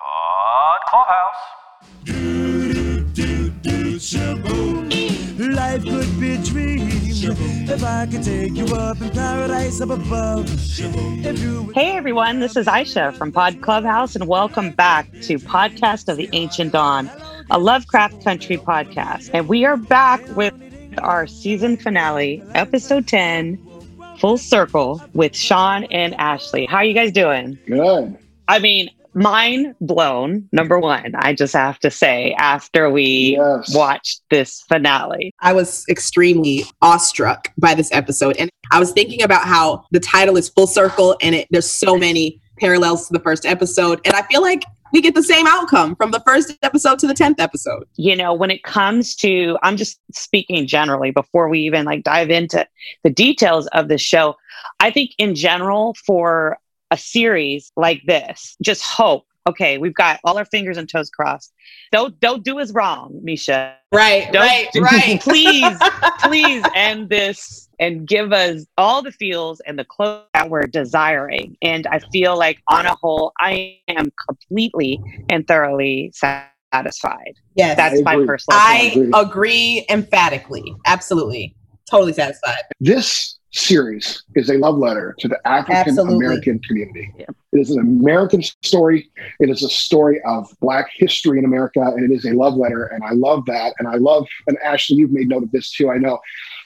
Pod Clubhouse. Life could be a dream if I could take you up in paradise up above. If you Hey everyone, this is Aisha from Pod Clubhouse, and welcome back to Podcast of the Ancient Dawn, a Lovecraft Country podcast. And we are back with our season finale, episode 10, Full Circle, with Sean and Ashley. How are you guys doing? Good. I mean, mind blown, number one, I just have to say, after we Yes. watched this finale. I was extremely awestruck by this episode. And I was thinking about how the title is full circle and it, there's so many parallels to the first episode. And I feel like we get the same outcome from the first episode to the 10th episode. you know when it comes to i'm just speaking generally before we even like dive into the details of the show i think in general for a series like this just hope okay we've got all our fingers and toes crossed don't don't do us wrong misha Right, Don't- right, right. please please end this and give us all the feels and the clothes that we're desiring and i feel like on a whole i am completely and thoroughly satisfied Yes. that's my personal I opinion. agree emphatically. Absolutely. Totally satisfied. This series is a love letter to the African American community. Yeah. It is an American story. It is a story of Black history in America, and it is a love letter. And I love that. And I love, and Ashley, you've made note of this too. I know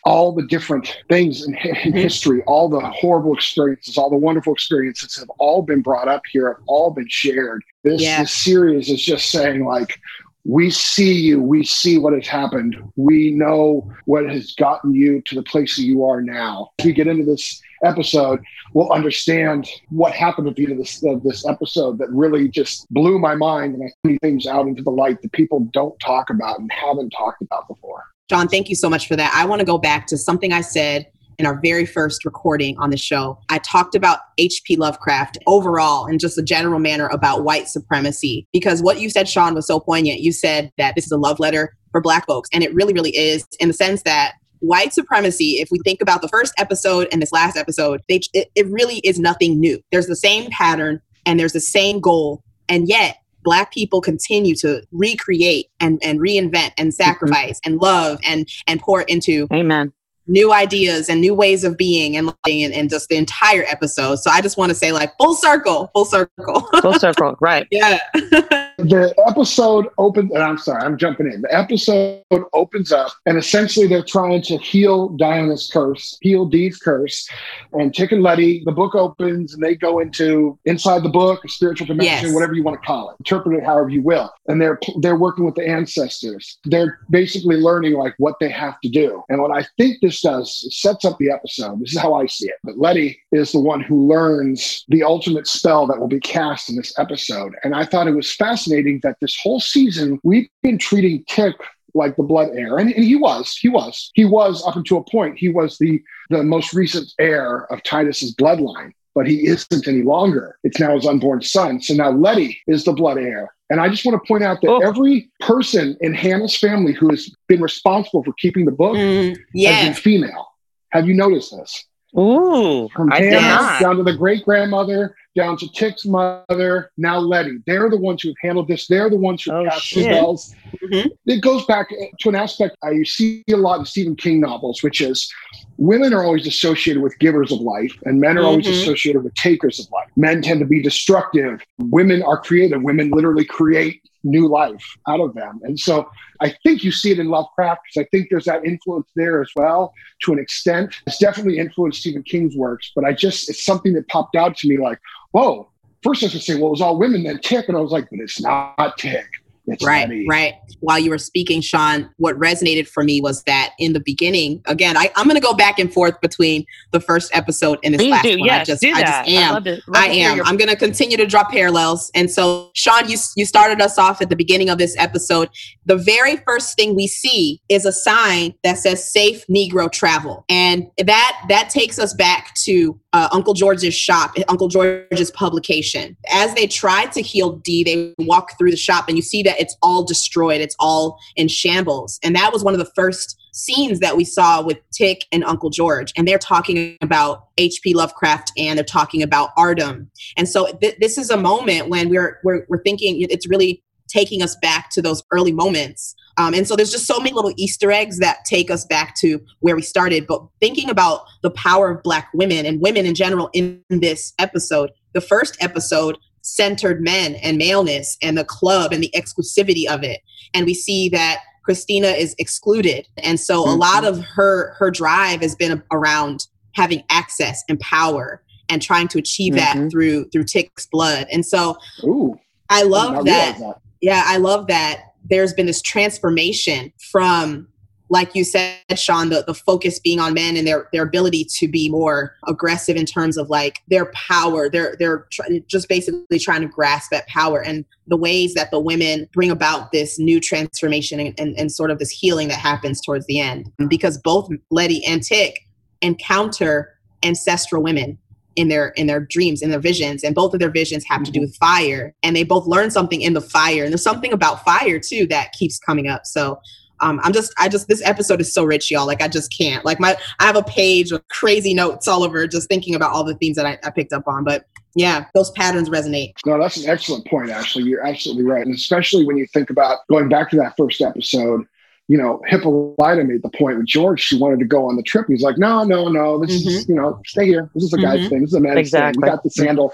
all the different things in, in Mhm. history, all the horrible experiences, all the wonderful experiences have all been brought up here, have all been shared. This, Yeah. this series is just saying, like, we see you. We see what has happened. We know what has gotten you to the place that you are now. As we get into this episode, we'll understand what happened at the end of this, of this episode that really just blew my mind. And I see things out into the light that people don't talk about and haven't talked about before. John, thank you so much for that. I want to go back to something I said in our very first recording on the show. I talked about H.P. Lovecraft overall in just a general manner about white supremacy because what you said, Sean, was so poignant. You said that this is a love letter for Black folks, and it really, really is in the sense that white supremacy if we think about the first episode and this last episode they, it, it really is nothing new there's the same pattern and there's the same goal and yet black people continue to recreate and, and reinvent and mm-hmm. sacrifice and love and and pour into Amen. New ideas and new ways of being and and, and just the entire episode so i just want to say like full circle full circle Full circle. Right. yeah the episode opens, and I'm sorry, I'm jumping in. The episode opens up, and essentially they're trying to heal Diana's curse, heal Dee's curse. And Tick and Letty, the book opens, and they go into inside the book, a spiritual dimension, Yes. whatever you want to call it. Interpret it however you will. And they're they're working with the ancestors. They're basically learning like what they have to do. And what I think this does is sets up the episode. This is how I see it. But Letty is the one who learns the ultimate spell that will be cast in this episode. And I thought it was fascinating that this whole season we've been treating Tick like the blood heir. And, and he was, he was, he was up until a point. He was the the most recent heir of Titus's bloodline. But he isn't any longer. It's now his unborn son. So now Letty is the blood heir. And I just want to point out that Oh. every person in Hannah's family who has been responsible for keeping the book Mm, has been female. Have you noticed this? Ooh, From I Hannah down to the great grandmother, down to Tick's mother, now Letty. They're the ones who've handled this. They're the ones who Oh, cast the spells. Mhm. It goes back to an aspect I see a lot in Stephen King novels, which is women are always associated with givers of life, and men are always Mhm. associated with takers of life. Men tend to be destructive. Women are creative. Women literally create new life out of them. And so I think you see it in Lovecraft because I think there's that influence there as well to an extent. It's definitely influenced Stephen King's works, but I just, it's something that popped out to me like, whoa. First, I was to say, well, it was all women, then Tick. And I was like, but it's not Tick. It's Right, Letty. right. While you were speaking, Sean, what resonated for me was that in the beginning, again, I, I'm going to go back and forth between the first episode and this Please last do. one. Yes, I just, do I that. just am. I'd love to, love I am. your- I'm going to continue to draw parallels. And so, Sean, you you started us off at the beginning of this episode. The very first thing we see is a sign that says "Safe Negro Travel," and that that takes us back to uh, Uncle George's shop, Uncle George's publication. As they try to heal D, they walk through the shop, and you see the it's all destroyed, it's all in shambles. And that was one of the first scenes that we saw with Tick and Uncle George. And they're talking about H.P. Lovecraft and they're talking about Ardham. And so th- this is a moment when we're, we're, we're thinking it's really taking us back to those early moments. Um, and so there's just so many little Easter eggs that take us back to where we started. But thinking about the power of Black women and women in general in this episode, the first episode centered men and maleness and the club and the exclusivity of it. And we see that Christina is excluded. And so mm-hmm. a lot of her her drive has been around having access and power and trying to achieve mm-hmm. that through through Tick's blood. And so Ooh, I love that, that. Yeah, I love that there's been this transformation from like you said, Sean, the, the focus being on men and their, their ability to be more aggressive in terms of like their power. They're, they're tr- just basically trying to grasp that power and the ways that the women bring about this new transformation and, and, and sort of this healing that happens towards the end. Because both Letty and Tick encounter ancestral women in their in their dreams in their visions and both of their visions have to do with fire and they both learn something in the fire and there's something about fire too that keeps coming up so um, I'm just, I just, this episode is so rich, y'all. Like, I just can't. Like, my, I have a page of crazy notes all over just thinking about all the themes that I, I picked up on. But yeah, those patterns resonate. No, that's an excellent point, Ashley, You're absolutely right. And especially when you think about going back to that first episode, you know, Hippolyta made the point with George. She wanted to go on the trip. He's like, no, no, no. This mm-hmm. is, you know, stay here. This is a guy's mm-hmm. thing. This is a man's exactly. thing. We got the sandal.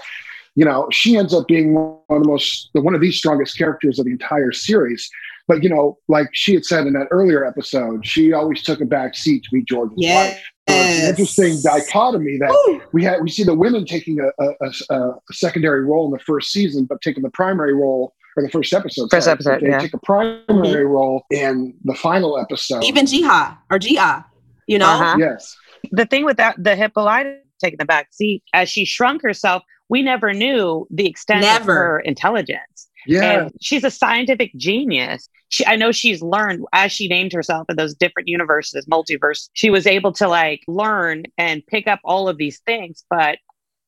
You know, she ends up being one of the most, one of the strongest characters of the entire series. But you know, like she had said in that earlier episode, she always took a back seat to be George's yes. wife. So it's an interesting dichotomy that Ooh. we had. We see the women taking a, a, a, secondary role in the first season, but taking the primary role or the first episode. First sorry, episode, they yeah. take a primary mm-hmm. role in the final episode. Even Jiha or Jia, you know. Uh-huh. Yes. The thing with that, the Hippolyta taking the back seat as she shrunk herself, we never knew the extent never. of her intelligence. Yeah. And she's a scientific genius. She, I know she's learned as she named herself in those different universes, multiverse. She was able to like learn and pick up all of these things, but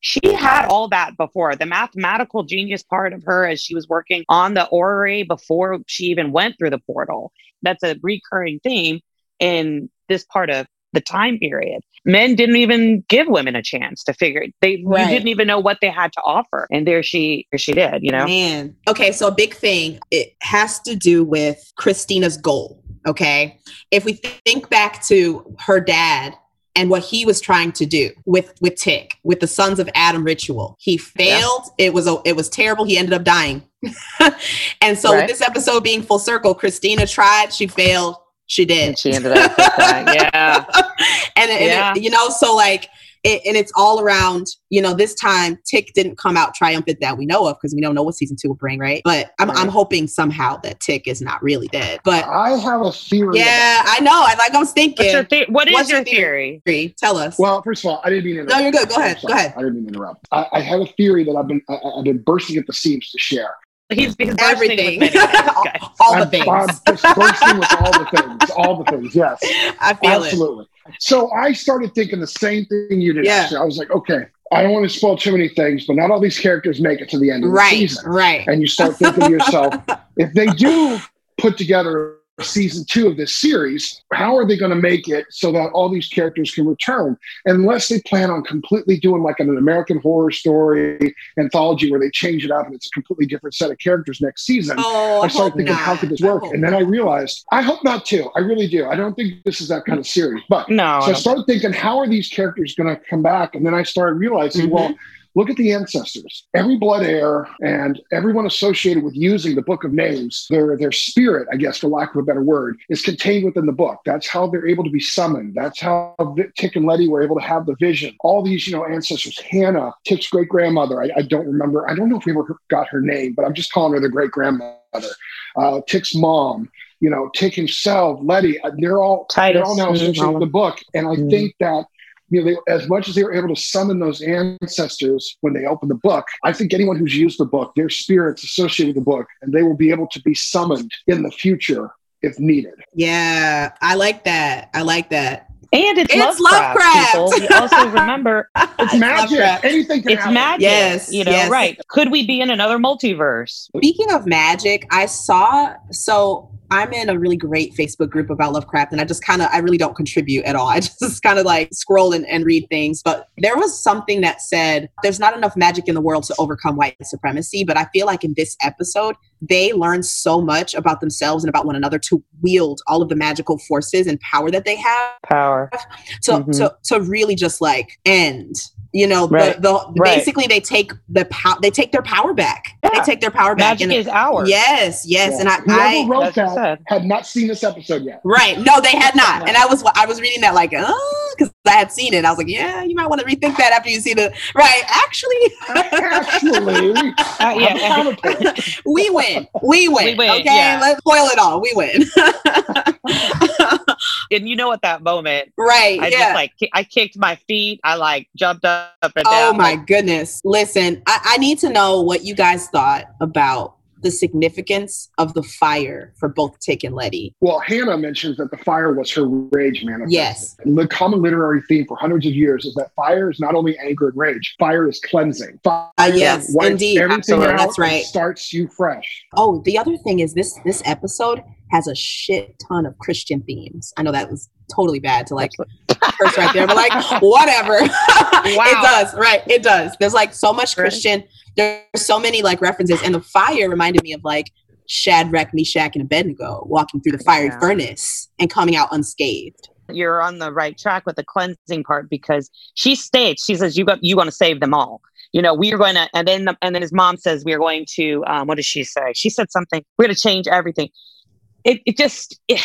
she had all that before. The mathematical genius part of her as she was working on the orrery before she even went through the portal. That's a recurring theme in this part of the time period. Men didn't even give women a chance to figure it. They right. didn't even know what they had to offer. And there she there she did, you know. Man. Okay, so a big thing, it has to do with Christina's goal. Okay. If we think back to her dad and what he was trying to do with with Tick, with the Sons of Adam ritual. He failed. Yeah. It was a, it was terrible. He ended up dying. and so right. with this episode being full circle, Christina tried, she failed, she did. And she ended up yeah. and, and yeah. It, you know, so like, it, and it's all around, you know, this time Tick didn't come out triumphant that we know of because we don't know what season two will bring, right? But I'm, right. I'm hoping somehow that Tick is not really dead. But I have a theory. Yeah, I know. I like. I was thinking. What's your, the- what is What's your theory? theory? Tell us. Well, first of all, I didn't mean to. Interrupt. No, you're good. Go ahead. Go ahead. I didn't mean to interrupt. I, I have a theory that I've been I, I've been bursting at the seams to share. He's, he's everything. all the things. I'm just bursting with all the things. All the things. Yes. I feel Absolutely. It. So I started thinking the same thing you did. Yeah. I was like, okay, I don't want to spoil too many things, but not all these characters make it to the end of the right, season. Right. And you start thinking to yourself, if they do put together season two of this series, how are they going to make it so that all these characters can return? Unless they plan on completely doing like an American horror story anthology where they change it up and it's a completely different set of characters next season. Oh, I, I started thinking, not. how could this work? And then I realized, I hope not too. I really do. I don't think this is that kind of series. But no, so I started thinking, how are these characters going to come back? And then I started realizing, mm-hmm. well, Look at the ancestors. Every blood heir and everyone associated with using the book of names, their, their spirit, I guess, for lack of a better word, is contained within the book. That's how they're able to be summoned. That's how Tick and Letty were able to have the vision. All these, you know, ancestors, Hannah, Tick's great grandmother, I, I, don't remember. I don't know if we ever got her name, but I'm just calling her the great grandmother. Uh, Tick's mom, you know, Tick himself, Letty, uh, they're all Titus. they're all now associated with the book. And I mm-hmm. think that you know, they, as much as they were able to summon those ancestors when they opened the book, I think anyone who's used the book, their spirits associated with the book, and they will be able to be summoned in the future if needed. Yeah, I like that. I like that. And it's, It's Lovecraft. Lovecraft. people. We also remember It's magic. Lovecraft. Anything can it's happen. magic. Yes, You know, yes. right. Could we be in another multiverse? Speaking of magic, I saw so I'm in a really great Facebook group about Lovecraft, and I just kind of I really don't contribute at all. I just kind of like scroll and, and read things. But there was something that said there's not enough magic in the world to overcome white supremacy. But I feel like in this episode, they learn so much about themselves and about one another to wield all of the magical forces and power that they have Power. To Mhm. to, to really just like end you know Right. the, the Right. basically they take the power they take their power back they take their power back Magic and- is ours. yes yes Yeah. and i, Whoever I wrote That's what I that said. had not seen this episode yet. right no they had not and i was i was reading that like oh because i had seen it i was like yeah you might want to rethink that after you see the right actually Actually, Uh, yeah. I'm a counterpoint. we win we win, We win, okay yeah. let's boil it all we win And you know what that moment right I yeah just like I kicked my feet. I like jumped up and down Oh my like, goodness. Listen, I, I need to know what you guys thought about the significance of the fire for both Tick and Letty. Well, Hannah mentions that the fire was her rage manifested. Yes. The common literary theme for hundreds of years is that fire is not only anger and rage, fire is cleansing. Fire Uh, yes, wipes indeed. everything Absolutely. out That's and right. starts you fresh. Oh, the other thing is this this episode has a shit ton of Christian themes. I know that was totally bad to like curse right there, but like whatever. Wow. it does, right? It does. There's like so much Christian. There's so many like references, and the fire reminded me of like Shadrach, Meshach, and Abednego walking through the fiery Yeah. furnace and coming out unscathed. You're on the right track with the cleansing part because she states she says you got you want to save them all. You know we are going to and then the, and then his mom says we are going to um, what does she say? She said something. We're going to change everything. It it just eh,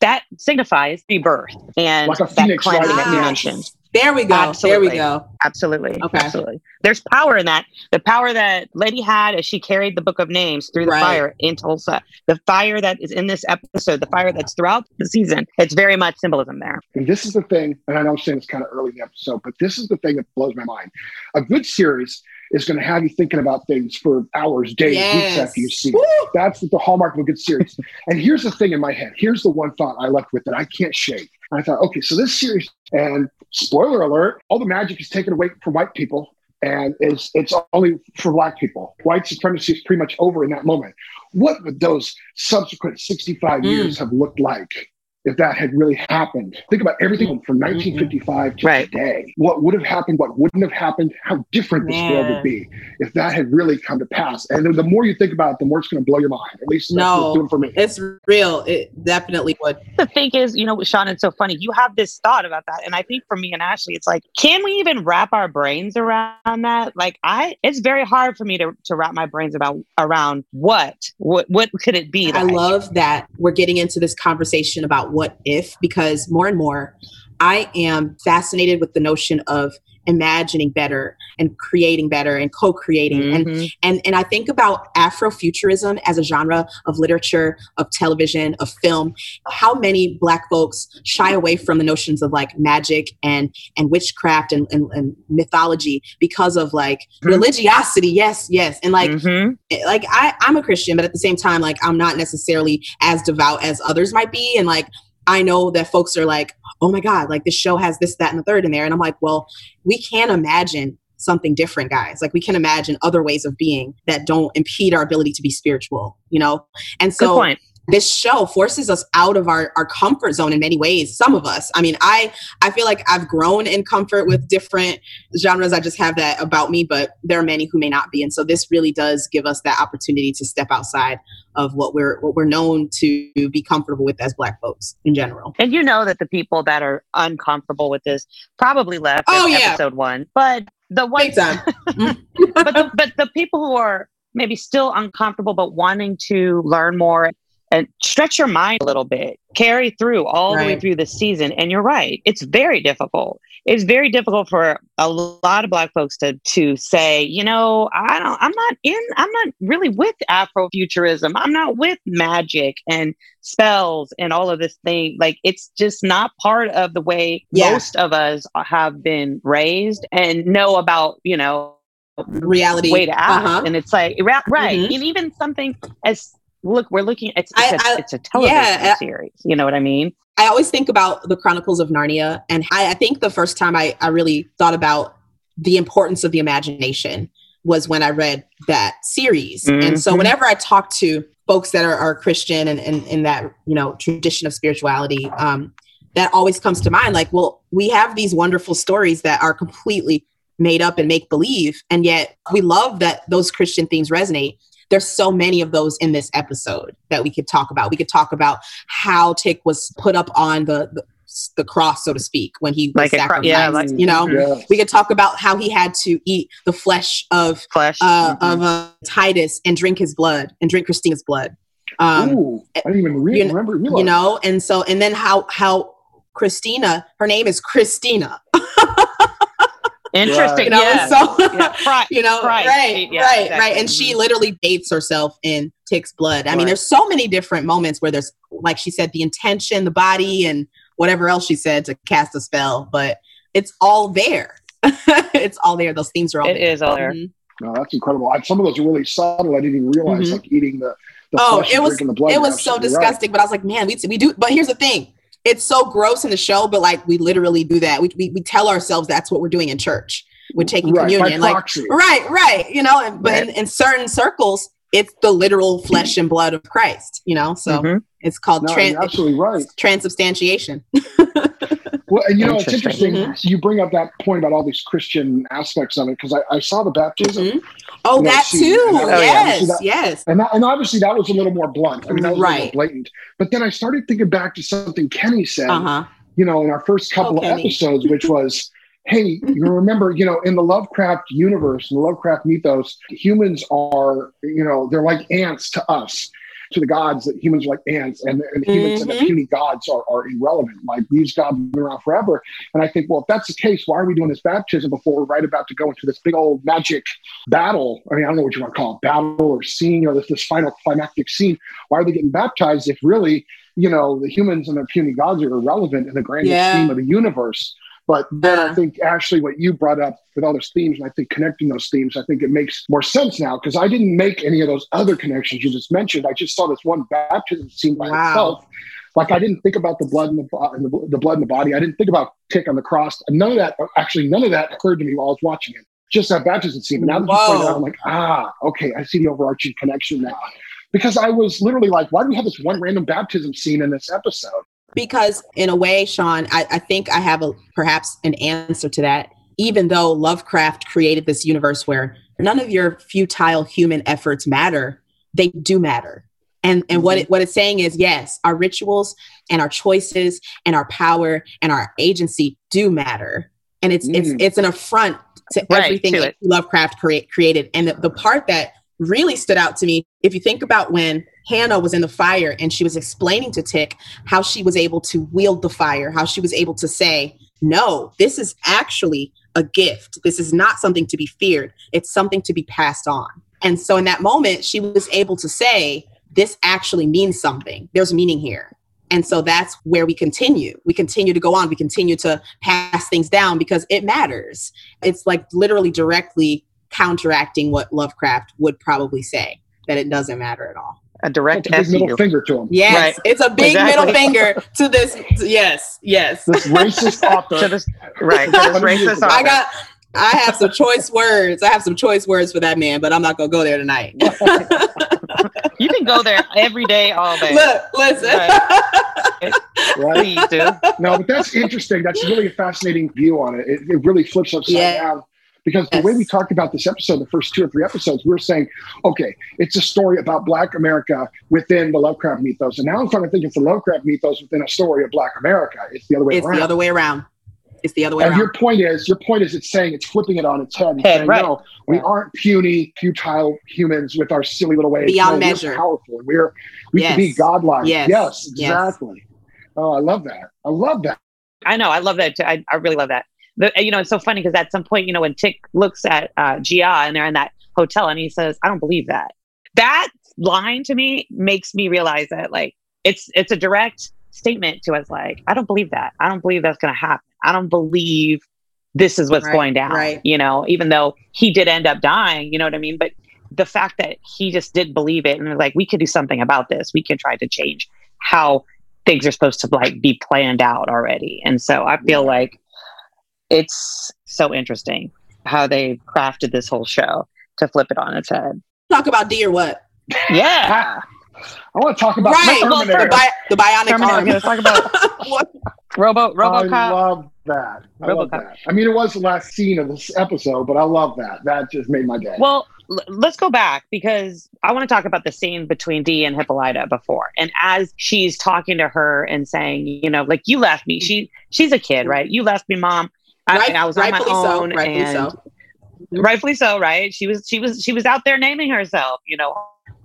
that signifies rebirth and Like that phoenix cleansing rising. that you mentioned. There we go. Absolutely. There we go. Absolutely. Okay. Absolutely. There's power in that. The power that Lady had as she carried the book of names through the Right. fire in Tulsa. The fire that is in this episode, the fire that's throughout the season. It's very much symbolism there. And this is the thing, and I know I'm saying it's kind of early in the episode, but this is the thing that blows my mind. A good series is going to have you thinking about things for hours, days, weeks Yes. after you see it. That's the hallmark of a good series. and here's the thing in my head. Here's the one thought I left with that I can't shake. And I thought, okay, so this series, and spoiler alert, all the magic is taken away from white people. And it's, it's only for black people. White supremacy is pretty much over in that moment. What would those subsequent 65 Mm. years have looked like if that had really happened? Think about everything from mm-hmm. 1955 to Right. today. What would have happened? What wouldn't have happened? How different this world would be if that had really come to pass. And the, the more you think about it, the more it's going to blow your mind. At least No. it's doing for me. It's real. It definitely would. The thing is, you know, Sean, it's so funny. You have this thought about that. And I think for me and Ashley, it's like, can we even wrap our brains around that? Like I it's very hard for me to, to wrap my brains about around what? What what could it be? I like? love that we're getting into this conversation about what if because more and more I am fascinated with the notion of imagining better and creating better and co-creating and Mhm. and and I think about Afrofuturism as a genre of literature, of television, of film. How many Black folks shy away from the notions of like magic and and witchcraft and and, and mythology because of like Mhm. religiosity? Yes, yes, and like Mhm. like I, I'm a Christian, but at the same time, like I'm not necessarily as devout as others might be. And like I know that folks are like, oh my God, like this show has this, that, and the third in there. And I'm like, well, we can imagine something different, guys. Like we can imagine other ways of being that don't impede our ability to be spiritual, you know? And so. This show forces us out of our, our comfort zone in many ways some of us i mean i i feel like i've grown in comfort with different genres i just have that about me but there are many who may not be and so this really does give us that opportunity to step outside of what we're what we're known to be comfortable with as black folks in general And you know that the people that are uncomfortable with this probably left Oh, in yeah. episode one. But the ones but the, but the people who are maybe still uncomfortable but wanting to learn more and stretch your mind a little bit carry through all the way through the season and you're right it's very difficult it's very difficult for a lot of black folks to to say you know i don't i'm not in i'm not really with afrofuturism i'm not with magic and spells and all of this thing like it's just not part of the way Yeah. most of us have been raised and know about you know reality way to act. Uh-huh. And it's like, right. Mhm. And even something as look, we're looking. It's it's, I- a I- it's a television yeah, series. You know what I mean? I always think about the Chronicles of Narnia, and I, I think the first time I, I really thought about the importance of the imagination was when I read that series. And so Mhm. whenever I talk to folks that are, are Christian and in in that you know tradition of spirituality, um, that always comes to mind. Like, well, we have these wonderful stories that are completely made up and make believe, and yet we love that those Christian themes resonate. There's so many of those in this episode that we could talk about. We could talk about how Tick was put up on the the, the cross, so to speak, when he was Like a cro- sacrificed. yeah, like- you know, Yeah. we could talk about how he had to eat the flesh of Flesh. uh, Mhm. of uh, Titus and drink his blood and drink Christina's blood. Um, Ooh, I didn't even re- you remember. Realize. you know, and so and then how how Christina, her name is Christina. Interesting. You know, yeah. so yeah. Fri- you know, Christ. right, Yeah, right, exactly. right. And she Mhm. literally bathes herself in Tick's blood. I mean, there's so many different moments where there's, like she said, the intention, the body, and whatever else she said to cast a spell, but it's all there. it's all there. Those themes are all It there. is all there. Mhm. No, that's incredible. I, some of those are really subtle. I didn't even realize, Mhm. like eating the, the Oh, flesh it was the blood. it was so absolutely right. disgusting, but I was like, man, we, we do. But here's the thing: it's so gross in the show, but like we literally do that. We we, we tell ourselves that's what we're doing in church. We're taking Right, communion, like proxy. right, right. You know, and, but in, Right. in certain circles, it's the literal flesh and blood of Christ. You know, so Mhm. it's called No, tran- absolutely right. transubstantiation. Well, and you know, it's Interesting. interesting. You bring up that point about all these Christian aspects of it because I, I saw the baptism, Mhm. Oh, You know, that see- too. Oh, yeah. yes, that- yes. and that, and obviously that was a little more blunt. I mean, that was a little more Right. blatant. But then I started thinking back to something Kenny said. Uh huh. you know, in our first couple Oh, of Kenny. episodes, which was, hey, you remember, you know, in the Lovecraft universe, in the Lovecraft mythos, humans are, you know, they're like ants to us, to the gods, that humans are like ants, and, and humans and the Mhm. puny gods are, are irrelevant. Like these gods have been around forever. And I think, well, if that's the case, why are we doing this baptism before we're right about to go into this big old magic battle? I mean, I don't know what you want to call it, battle or scene, or this, this final climactic scene. Why are they getting baptized if really you know, the humans and the puny gods are irrelevant in the grand Yeah. scheme of the universe. But then I think, actually what you brought up with all those themes, and I think connecting those themes, I think it makes more sense now because I didn't make any of those other connections you just mentioned. I just saw this one baptism scene by Wow. itself. Like I didn't think about the blood in the, the the blood in the body. I didn't think about tick on the cross. None of that, actually, none of that occurred to me while I was watching it. Just that baptism scene. But now that you point out, I'm like, ah, okay, I see the overarching connection now. Because I was literally like, why do we have this one random baptism scene in this episode? Because in a way sean I, I think i have a perhaps an answer to that. Even though lovecraft created this universe where none of your futile human efforts matter they do matter. And and what it, what it's saying is yes our rituals and our choices and our power and our agency do matter. And it's it's Mm. it's an affront to Right, everything to that lovecraft create, created. And the, the part that really stood out to me if you think about when hannah was in the fire and she was explaining to tick how she was able to wield the fire, how she was able to say, no, this is actually a gift. This is not something to be feared. It's something to be passed on. And so in that moment, she was able to say, this actually means something. There's meaning here. And so that's where we continue. We continue to go on. We continue to pass things down because it matters. It's like literally directly counteracting what Lovecraft would probably say that it doesn't matter at all. A direct a middle finger to him. Yes, Right. it's a big Exactly. middle finger to this. Yes, yes. This racist author. To this, right. To this racist ago. I got. I have some choice words. I have some choice words for that man, but I'm not gonna go there tonight. You can go there every day, all day. Look, listen. right? Please do. No, but that's interesting. That's really a fascinating view on it. It, it really flips upside Yeah. down. Because the way we talked about this episode, the first two or three episodes, we were saying, okay, it's a story about Black America within the Lovecraft mythos. And now I'm starting to think it's the Lovecraft mythos within a story of Black America. It's the other way it's around. the other way around. It's the other way and around. your point is, your point is, it's saying it's flipping it on its head. and Head, saying, right. No, we Yeah. aren't puny, futile humans with our silly little ways. Beyond no, measure. We're powerful. We're we can be godlike. Yes. yes, Yes. exactly. Oh, I love that. I love that. I know. I love that. Too. I, I really love that. The, you know, it's so funny because at some point, you know, when Tick looks at uh, Ji-Ah and they're in that hotel and he says, I don't believe that. That line to me makes me realize that like it's it's a direct statement to us like, I don't believe that. I don't believe that's gonna happen. I don't believe this is what's Right, going down. right. You know, even though he did end up dying, you know what I mean? But the fact that he just didn't believe it and like, we could do something about this. We can try to change how things are supposed to like be planned out already. And so I feel like it's so interesting how they crafted this whole show to flip it on its head. Talk about D or what? Yeah. I want to talk about right. the Well, the, bi- the bionic Terminator. arm. Let's talk about What? Robo I love that. I love that. I mean, it was the last scene of this episode, but I love that. That just made my day. Well, l- let's go back because I want to talk about the scene between Dee and Hippolyta before. And as she's talking to her and saying, you know, like you left me. She she's a kid, right? You left me, mom. I, Right- I was on my rightfully own, so. Rightfully and so. rightfully so, right? She was she was she was out there naming herself. You know,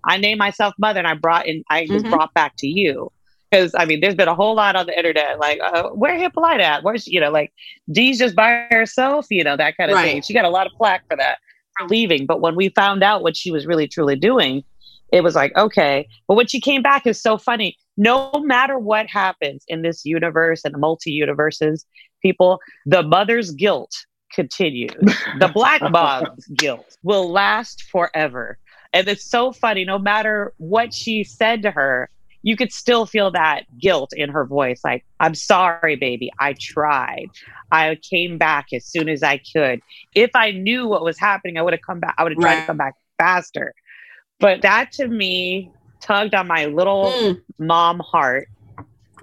I named myself mother, and I brought in I was Mhm. brought back to you. Because I mean, there's been a whole lot on the internet, like uh, where Hippolyta at? Where's you know, like Dee's just by herself, you know, that kind of thing. She got a lot of flack for that for leaving. But when we found out what she was really truly doing, it was like okay. But when she came back, is so funny. No matter what happens in this universe and the multi universes, people, the mother's guilt continues. the black mom's guilt will last forever. And it's so funny. No matter what she said to her, you could still feel that guilt in her voice. Like, I'm sorry, baby. I tried. I came back as soon as I could. If I knew what was happening, I would have come back. I would have tried to come back faster. But that to me tugged on my little Mm. mom heart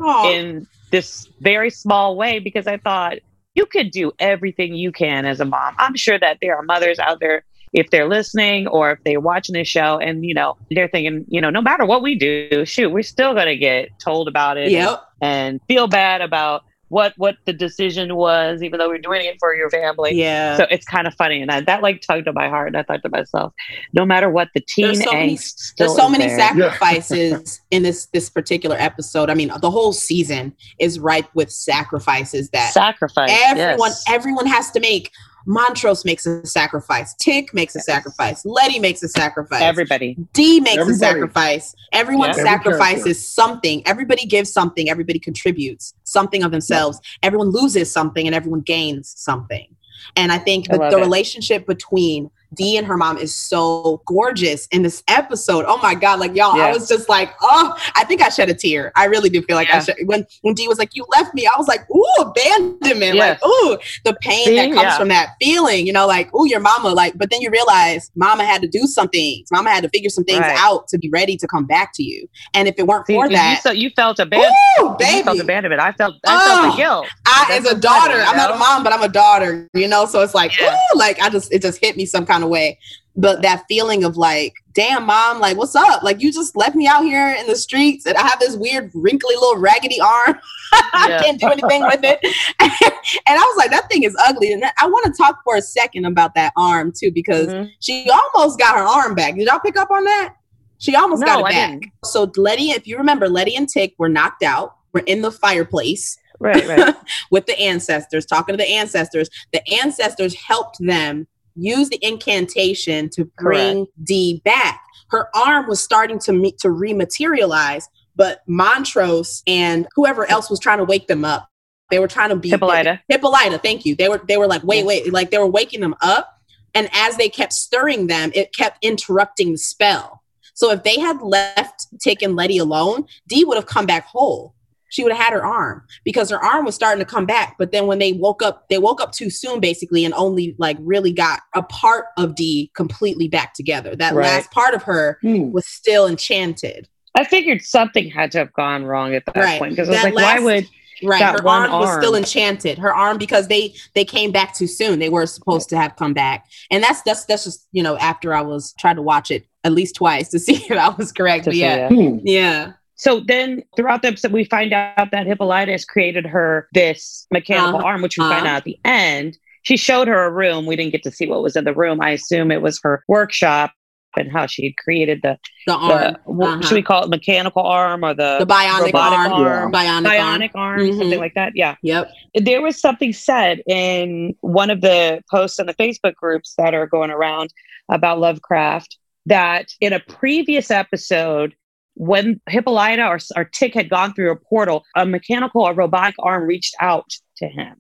Aw. in this very small way because I thought you could do everything you can as a mom. I'm sure that there are mothers out there if they're listening or if they're watching this show and you know they're thinking you know no matter what we do shoot we're still going to get told about it Yep. and feel bad about what what the decision was even though we're doing it for your family Yeah. so it's kind of funny and I, that like tugged at my heart and i thought to myself no matter what the teen There's so many- angst still There's so many there. sacrifices in this this particular episode. I mean, the whole season is ripe with sacrifices that sacrifice everyone yes. everyone has to make. Montrose makes a sacrifice. Tick makes a sacrifice. Letty makes a sacrifice. everybody D makes Everybody. a sacrifice. Everyone Yeah. Every sacrifices something. Everybody gives something. Everybody contributes something of themselves. Everyone loses something and everyone gains something. And I think I the, the it. relationship between Dee and her mom is so gorgeous in this episode. Oh my God. Like, y'all, I was just like, oh, I think I shed a tear. I really do feel like I Yeah. shed. When, when Dee was like, you left me, I was like, ooh, abandonment. Yes. Like, ooh, the pain See? that comes Yeah. from that feeling, you know, like, ooh, your mama. Like, but then you realize mama had to do some things. Mama had to figure some things Right. out to be ready to come back to you. And if it weren't See, for you, that, felt, you felt abandoned ooh, you felt baby. abandonment i felt i felt Oh. the guilt I, That's as a daughter, funny, I'm you not a mom, but I'm a daughter, you know? So it's like, Yeah. ooh, like I just, it just hit me some kind of way. But that feeling of like, damn, mom, like, what's up? Like, you just left me out here in the streets and I have this weird, wrinkly little raggedy arm. I can't do anything with it. and I was like, that thing is ugly. And I want to talk for a second about that arm too, because Mhm. she almost got her arm back. Did y'all pick up on that? She almost No, got it I back. didn't. So Letty, if you remember, Letty and Tick were knocked out. We're in the fireplace right right with the ancestors, talking to the ancestors. The ancestors helped them use the incantation to bring Dee back. Her arm was starting to meet, to rematerialize, but Montrose and whoever else was trying to wake them up. They were trying to be Hippolyta. Hippolyta, thank you. They were they were like, wait, wait, like they were waking them up. And as they kept stirring them, it kept interrupting the spell. So if they had left taken Letty alone, Dee would have come back whole. She would have had her arm because her arm was starting to come back. But then when they woke up, they woke up too soon, basically, and only like really got a part of D completely back together. That Right. last part of her Hmm. was still enchanted. i figured something had to have gone wrong at that Right. point because i was like why would Right. That her one arm, was still enchanted. Her arm because they they came back too soon. They were supposed to have come back. And that's that's that's just, you know, after I was trying to watch it at least twice to see if I was correct. to But yeah. Hmm. Yeah. So then throughout the episode, we find out that Hippolytus created her this mechanical Uh-huh. arm, which we find Uh-huh. out at the end. She showed her a room. We didn't get to see what was in the room. I assume it was her workshop and how she had created the, The the arm. what Uh-huh. should we call it mechanical arm or the, The bionic robotic arm. arm. Bionic, bionic arm. arm, Mhm. something like that. Yeah. Yep. There was something said in one of the posts in the Facebook groups that are going around about Lovecraft that in a previous episode, when Hippolyta or, or Tick had gone through a portal, a mechanical or robotic arm reached out to him.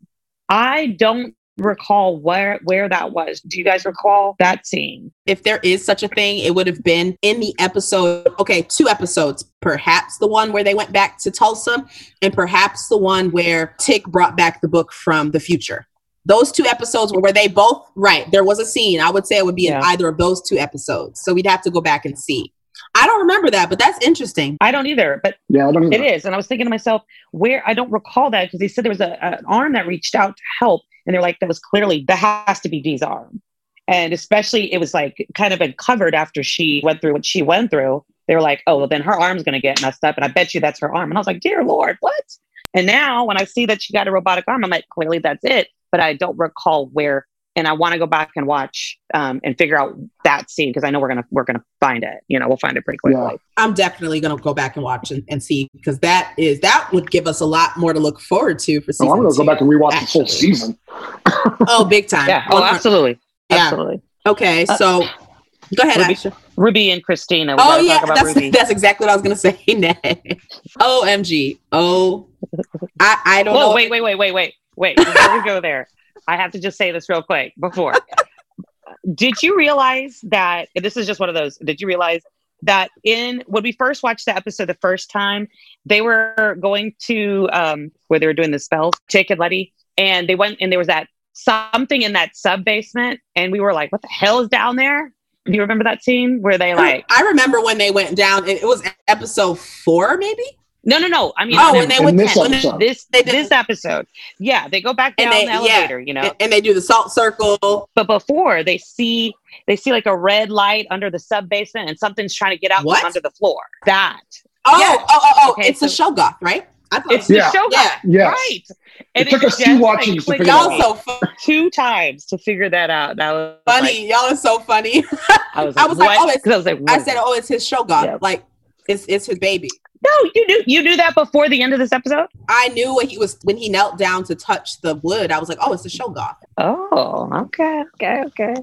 I don't recall where where that was. Do you guys recall that scene? If there is such a thing, it would have been in the episode. Okay, two episodes. Perhaps the one where they went back to Tulsa, and perhaps the one where Tick brought back the book from the future. Those two episodes were where they both right. There was a scene. I would say it would be Yeah. in either of those two episodes. So we'd have to go back and see. I don't remember that, but that's interesting. I don't either, but Yeah, I don't it know. And I was thinking to myself, where I don't recall that because they said there was a, an arm that reached out to help, and they're like, that was clearly that has to be Dee's arm. And especially it was like kind of been covered after she went through what she went through. They were like, oh, well, then her arm's going to get messed up. And I bet you that's her arm. And I was like, dear Lord, what? And now when I see that she got a robotic arm, I'm like, clearly that's it. But I don't recall where. And I want to go back and watch um, and figure out that scene because I know we're gonna we're gonna find it. You know, we'll find it pretty quickly. Yeah. I'm definitely gonna go back and watch and, and see because that is that would give us a lot more to look forward to for season Oh, I'm going to two. go back and rewatch the full season. Oh, big time. Yeah. Oh, absolutely. Yeah. Absolutely. Okay, Uh, so go ahead, Ruby- Aisha. Ruby and Christina. We Oh yeah, talk about that's Ruby. that's exactly what I was gonna say next. OMG. Oh, I I don't Whoa, know. wait, wait, wait, wait, wait, wait. Before we go there, I have to just say this real quick before. did you realize that this is just one of those? Did you realize that in when we first watched the episode the first time, they were going to um where they were doing the spells, Jake and Letty, and they went and there was that something in that sub basement, and we were like, "What the hell is down there?" Do you remember that scene where they like? I remember when they went down. It was episode four, maybe. No, no, no. I mean, Oh, when when they In went this when episode. this They did- this episode, yeah, they go back And down they- the yeah. elevator, you know. and, and they do the salt circle. but before they see they see like a red light under the sub basement and something's trying to get out What? from under the floor. That Oh, Yeah. oh, oh, oh! Okay, it's the so- Shoggoth, right? I thought it's Yeah. the show Yeah. Yes. right. It took us two just, watchings to figure on that me y'all so fu- two times to figure that out. That was funny. like- y'all are so funny. I was I like, was like, oh, it's- 'Cause I was like, I said, "Oh, it's his Shoggoth. Yeah. Like, it's it's his baby." No, you knew you knew that before the end of this episode. I knew when he was when he knelt down to touch the wood. I was like, "Oh, it's the Shoggoth." Oh, okay, okay, okay.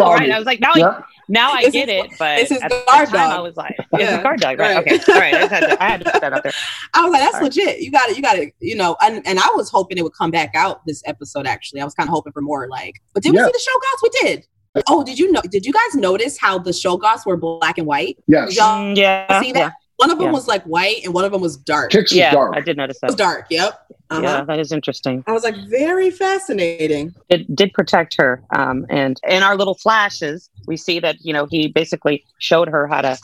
All right. I was like, now, I, now I It's get his- it, but this is at the guard time dog. I was like, it's Yeah, a guard dog, right? right. Okay, all right. I, just had to, I had to put that out there. I was like, "That's All right. legit. You got it. You got it. You know." And and I was hoping it would come back out this episode. Actually, I was kind of hoping for more. Like, but did Yeah. we see the Shoggoths? We did. Oh, did you know? Did you guys notice how the Shoggoths were black and white? Yes. Y'all Mm, yeah, see that? One of them Yeah. was like white, and one of them was dark. Kicks is yeah, dark. I did notice It was dark. Yep. Uh-huh. Yeah, that is interesting. I was like, very fascinating. it did protect her. Um, and in our little flashes, we see that you know he basically showed her how to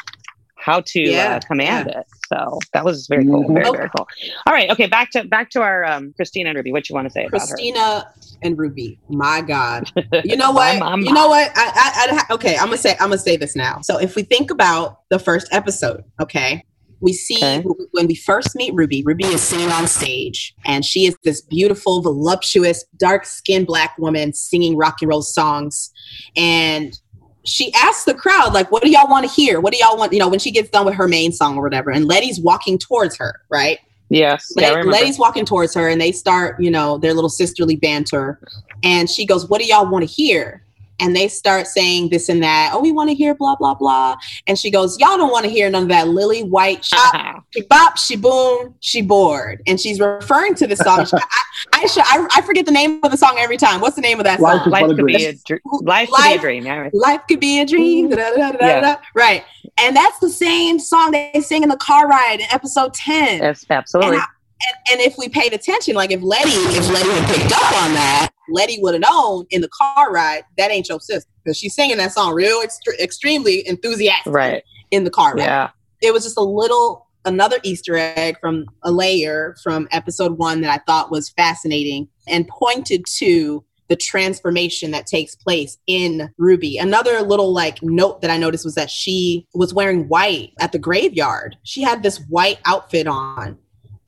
how to Yeah, uh, command it. So that was very cool, Mhm. very Oh. very cool. All right, okay, back to back to our um, Christina and Ruby. What you want to say about Christina and Ruby. My God. You know what? My, my, You know what? I, I, I, okay, I'm gonna say I'm gonna say this now. So if we think about the first episode, okay, we see Okay. when we first meet Ruby. Ruby is singing on stage, and she is this beautiful, voluptuous, dark-skinned black woman singing rock and roll songs, and she asks the crowd like what do y'all want to hear what do y'all want you know when she gets done with her main song or whatever and letty's walking towards her right Yes, Let- remember. Letty's walking towards her and they start, you know, their little sisterly banter. And she goes, What do y'all want to hear? And they start saying this and that. Oh, we want to hear blah, blah, blah. And she goes, Y'all don't want to hear none of that lily white shop. Uh-huh. She bop, she boom, she bored. And she's referring to the song. I, I, Aisha, I, I forget the name of the song every time. What's the name of that Life song? life could be a dr- life, could be Life- a dream. Yeah, right. Life could be a dream. Yeah. Right. And that's the same song they sing in the car ride in episode 10. Yes, absolutely. And, and, if we paid attention, like if Letty, if Letty had picked up on that, Letty would have known in the car ride that ain't your sister because she's singing that song real extre- extremely enthusiastic right. in the car ride. Yeah. It was just a little another Easter egg from a layer from episode one that I thought was fascinating and pointed to the transformation that takes place in Ruby. Another little like note that I noticed was that she was wearing white at the graveyard. She had this white outfit on.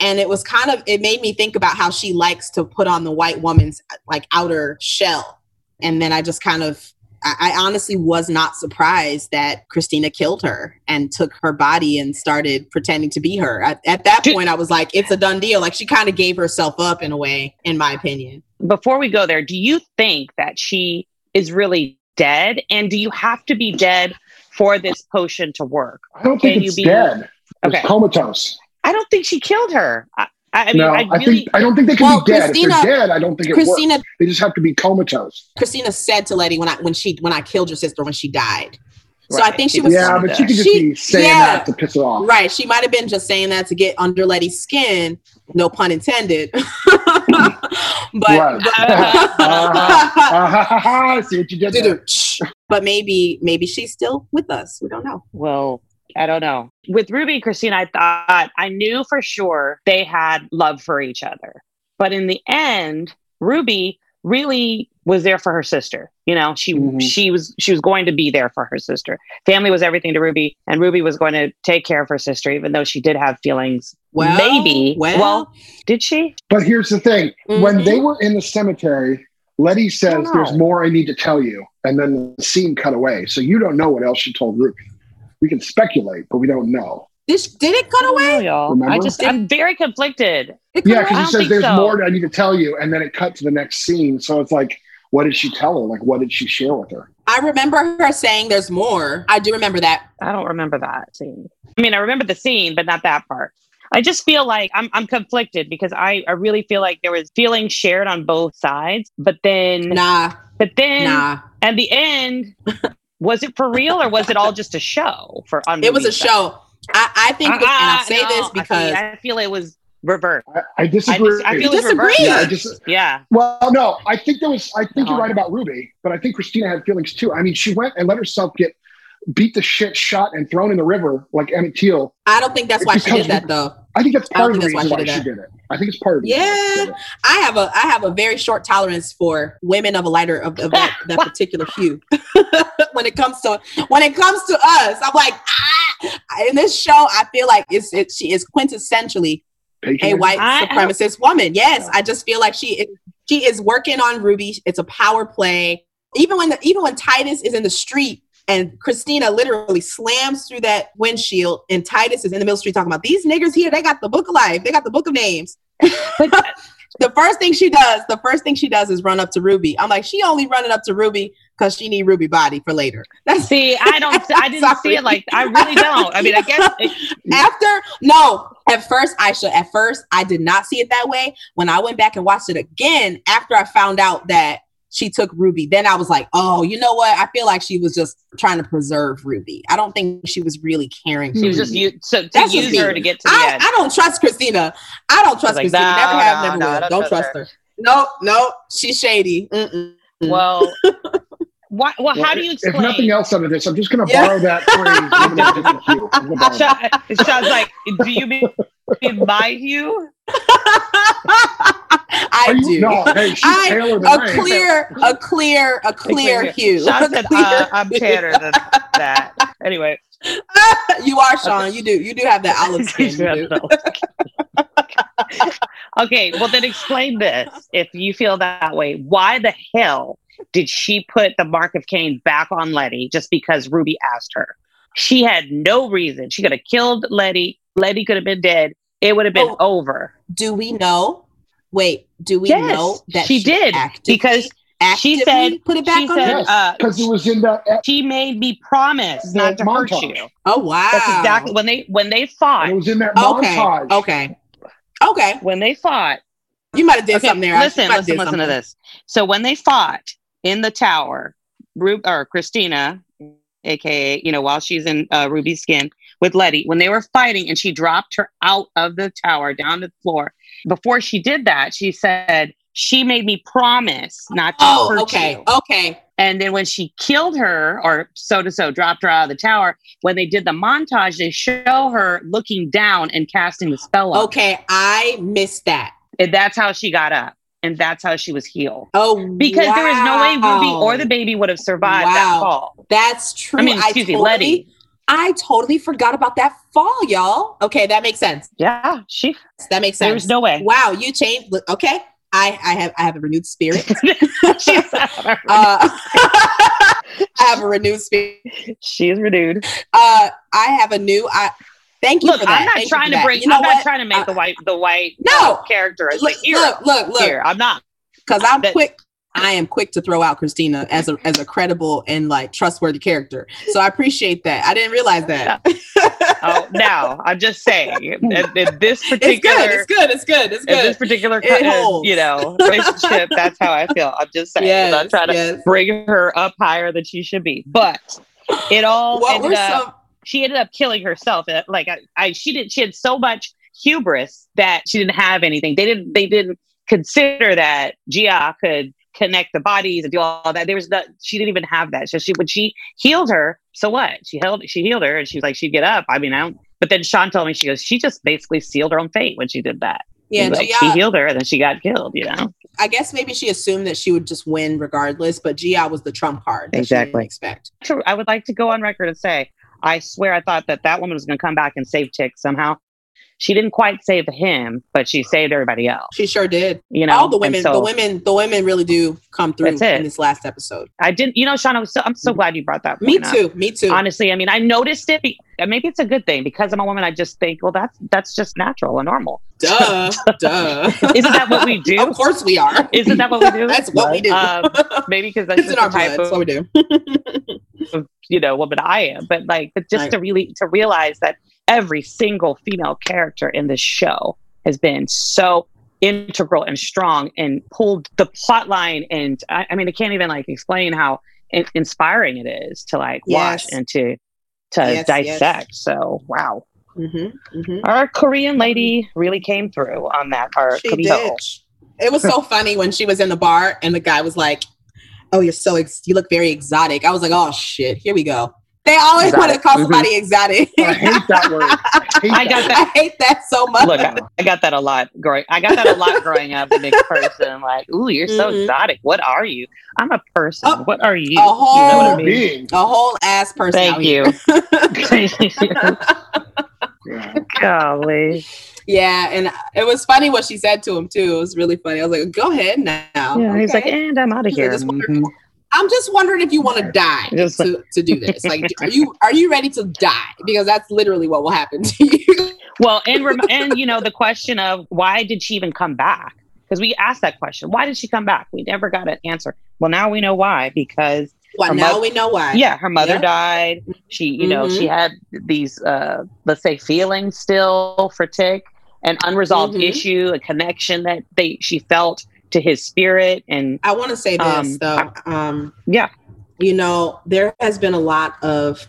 And it was kind of it made me think about how she likes to put on the white woman's like outer shell. And then I just kind of I, I honestly was not surprised that Christina killed her and took her body and started pretending to be her. At, at that point, I was like, it's a done deal. Like she kind of gave herself up in a way, in my opinion. Before we go there, do you think that she is really dead? And do you have to be dead for this potion to work? I don't think Can you be- dead. It's Okay. comatose. I don't think she killed her. I, I I, I mean, no, I I, really. think I don't think they can Well, be dead. if Christina- they're dead, I don't think it works. Christina They just have to be comatose. Christina said to Letty when I when she when I killed your sister when she died. So I think she She was was Yeah, but she could just She- be saying yeah. that to piss it off. right. She might have been just saying that to get under Letty's skin. No pun intended. but Right. Uh-huh. See what you did but maybe maybe she's still with us. We don't know. Well, I don't know. With Ruby and Christine, I thought I knew for sure they had love for each other. But in the end, Ruby really was there for her sister. You know, she Mhm. she was she was going to be there for her sister. Family was everything to Ruby, and Ruby was going to take care of her sister, even though she did have feelings. Well, Maybe. Well, Well, Did she? But here's the thing: when Mhm. they were in the cemetery, Letty says, "There's more I need to tell you," and then the scene cut away. So you don't know what else she told Ruby. We can speculate, but we don't know. this did it cut I don't away? y'all. Remember? I just I'm very conflicted. It Yeah, because don't he says there's so. more I need to tell you, and then it cut to the next scene. So it's like, what did she tell her? Like, what did she share with her? I remember her saying there's more. I do remember that. I don't remember that scene. I mean, I remember the scene, but not that part. I just feel like I'm I'm conflicted because I, I really feel like there was feelings shared on both sides, but then Nah, but then nah. at the end, was it for real or was it all just a show for on It was a show. I, I think, uh-uh, and I uh-uh, say no, this I because see, I feel it was reversed. I, I I, disagree. dis- I feel it's reversed. disagree? yeah, I just Yeah. well, no, I think there was. I think No. you're right about Ruby, but I think Christina had feelings too. I mean, she went and let herself get beat the shit, shot, and thrown in the river like Emmett Till. I don't think that's why she did that though. I think that's I don't part of the reason why why she she did it. I think it's part of the reason why she Yeah. did it. I have a I have a very short tolerance for women of a lighter of, of that, that particular hue. when it comes to when it comes to us, I'm like ah. In this show, I feel like it's it, she is quintessentially a Patriarchy. white I- I- supremacist woman. Yes, I just feel like she is, she is working on Ruby. It's a power play. Even when the, even when Titus is in the street and Christina literally slams through that windshield, and Titus is in the middle of the street talking about these niggers here. They got the book of life. They got the book of names. The first thing she does, the first thing she does is run up to Ruby. I'm like, she only running up to Ruby because she need Ruby body for later. That's see, I don't I didn't see it like I really don't. I mean, I guess it, after no at first aisha at first i did not see it that way when i went back and watched it again after i found out that she took ruby then i was like oh you know what i feel like she was just trying to preserve ruby i don't think she was really caring she for was just Ruby. you so to That's use her me. to get to the I, end. I don't trust christina i don't trust like, christina no, never have no, never no, will I don't don't, trust trust her no no she's shady Mm-mm. Well, why, well, how do you If nothing else out of this, I'm just going to Yeah. borrow that phrase. even if it's different hue. I'm gonna borrow that. It sounds like, do you mean in my hue? I you- do No, hey, she's I- paler than a I am. clear a clear a clear hue Sean said, uh, I'm hue. tanner than that. Anyway, you are Sean. You do. You do have that olive skin. You do. okay, well then explain this. If you feel that way, why the hell did she put the mark of Cain back on Letty just because Ruby asked her? She had no reason. She could have killed Letty. Letty could have been dead. It would have been Oh, over. Do we know? Wait. Do we Yes, know that she did, actively- because actively she said- put it back she on? said- her? Yes, uh, because it was in that. and she made me promise not to hurt you. Oh wow. That's exactly when they when they fought. It was in that Okay. montage. Okay. Okay. When they fought, You might have did Okay, something there. Listen, You might listen, did listen to this. So when they fought in the tower, Ru- or Christina, aka you know, while she's in uh, Ruby's skin with Letty, when they were fighting and she dropped her out of the tower down to the floor. Before she did that, she said she made me promise not to Oh, hurt okay. you. Okay. And then when she killed her, or so to so, dropped her out of the tower, when they did the montage, they show her looking down and casting the spell up. Okay. I missed that. And that's how she got up. And that's how she was healed. Oh, Because there is no way Ruby or the baby would have survived that fall. That's true. I mean, excuse me, totally, Letty. I totally forgot about that fall, y'all. Okay, that makes sense. Yeah, she. That makes sense. was no way. Wow, you changed. Okay, I, I have I have a renewed spirit. She's, Uh, I have a renewed spirit. she's renewed. Uh, I have a new. I thank you Look, for that. I'm not Thank trying to bring. You know I'm what? not trying to make Uh, the white the white No. uh, character look, look, look, look. here. I'm not. Because I'm That- quick. I am quick to throw out Christina as a as a credible and like trustworthy character. So I appreciate that. I didn't realize that. oh, now I'm just saying, in, in this it's particular, good. It's good. It's good. It's in this particular, uh, you know, relationship, that's how I feel. I'm just saying, I'm not Yes, trying to yes. bring her up higher than she should be, but it all What ended up. some? she ended up killing herself. Uh, Like I, I, she did. She had so much hubris that she didn't have anything. They didn't. They didn't consider that Ji-Ah could connect the bodies and do all that. There was not. She didn't even have that. So she, when she healed her, so what? She held. She healed her, and she was like, she'd get up. I mean, I don't. But then Sean told me she goes. She just basically sealed her own fate when she did that. Yeah, Like, she healed her, and then she got killed. You know. I guess maybe she assumed that she would just win regardless, but Ji-Ah was the trump card. That She Exactly. didn't expect. I would like to go on record and say, I swear I thought that that woman was going to come back and save Tick somehow. She didn't quite save him, but she saved everybody else. She sure did. You know, All the women, so the women, the women really do come through in this last episode. I didn't. You know, Sean, I was so, I'm so glad you brought that. Me point up. too. Me too. Honestly, I mean, I noticed it. Be, maybe it's a good thing because I'm a woman. I just think, well, that's that's just natural and normal. Duh. duh. Isn't that what we do? Of course we are. Isn't that what we do? That's what we do. Um, maybe because that's it's in our type blood. That's of what we do. you know woman I am. But like, but just Right. to really to realize that every single female character in this show has been so integral and strong and pulled the plot line and I, I mean I can't even like explain how in- inspiring it is to like watch and to to Yes, dissect. So wow, hmm hmm our Korean lady really came through on that. Our She did. It was so funny when she was in the bar and the guy was like, "Oh, you're so ex- you look very exotic." I was like, "Oh shit, here we go." They always want to Exotic. call Mhm. somebody exotic. I hate that word. I, hate I that. got that. I hate that so much. Look, I, I got that a lot growing. I got that a lot growing up. The mixed person, like, ooh, you're so Mhm. exotic. What are you? I'm a person. Oh, what are you? a whole you know what I whole mean? being. a whole ass person. Thank out you. here. Yeah. Golly. yeah, and it was funny what she said to him too. It was really funny. I was like, "Go ahead now." Yeah, he's like, and I'm out of He's like, here. "Just wonder-. I'm just wondering if you want to die Just like- to, to do this. Like, are you are you ready to die? Because that's literally what will happen to you. Well, and rem- and you know the question of why did she even come back? Because we asked that question. Why did she come back? We never got an answer. Well, now we know why. Because well, now mo- we know why. yeah, her mother Yeah. died. She, you know, Mhm. she had these, uh, let's say, feelings still for Tick, an unresolved Mhm. issue, a connection that they she felt to his spirit, and I want to say this Um, though. Um, yeah, you know, there has been a lot of,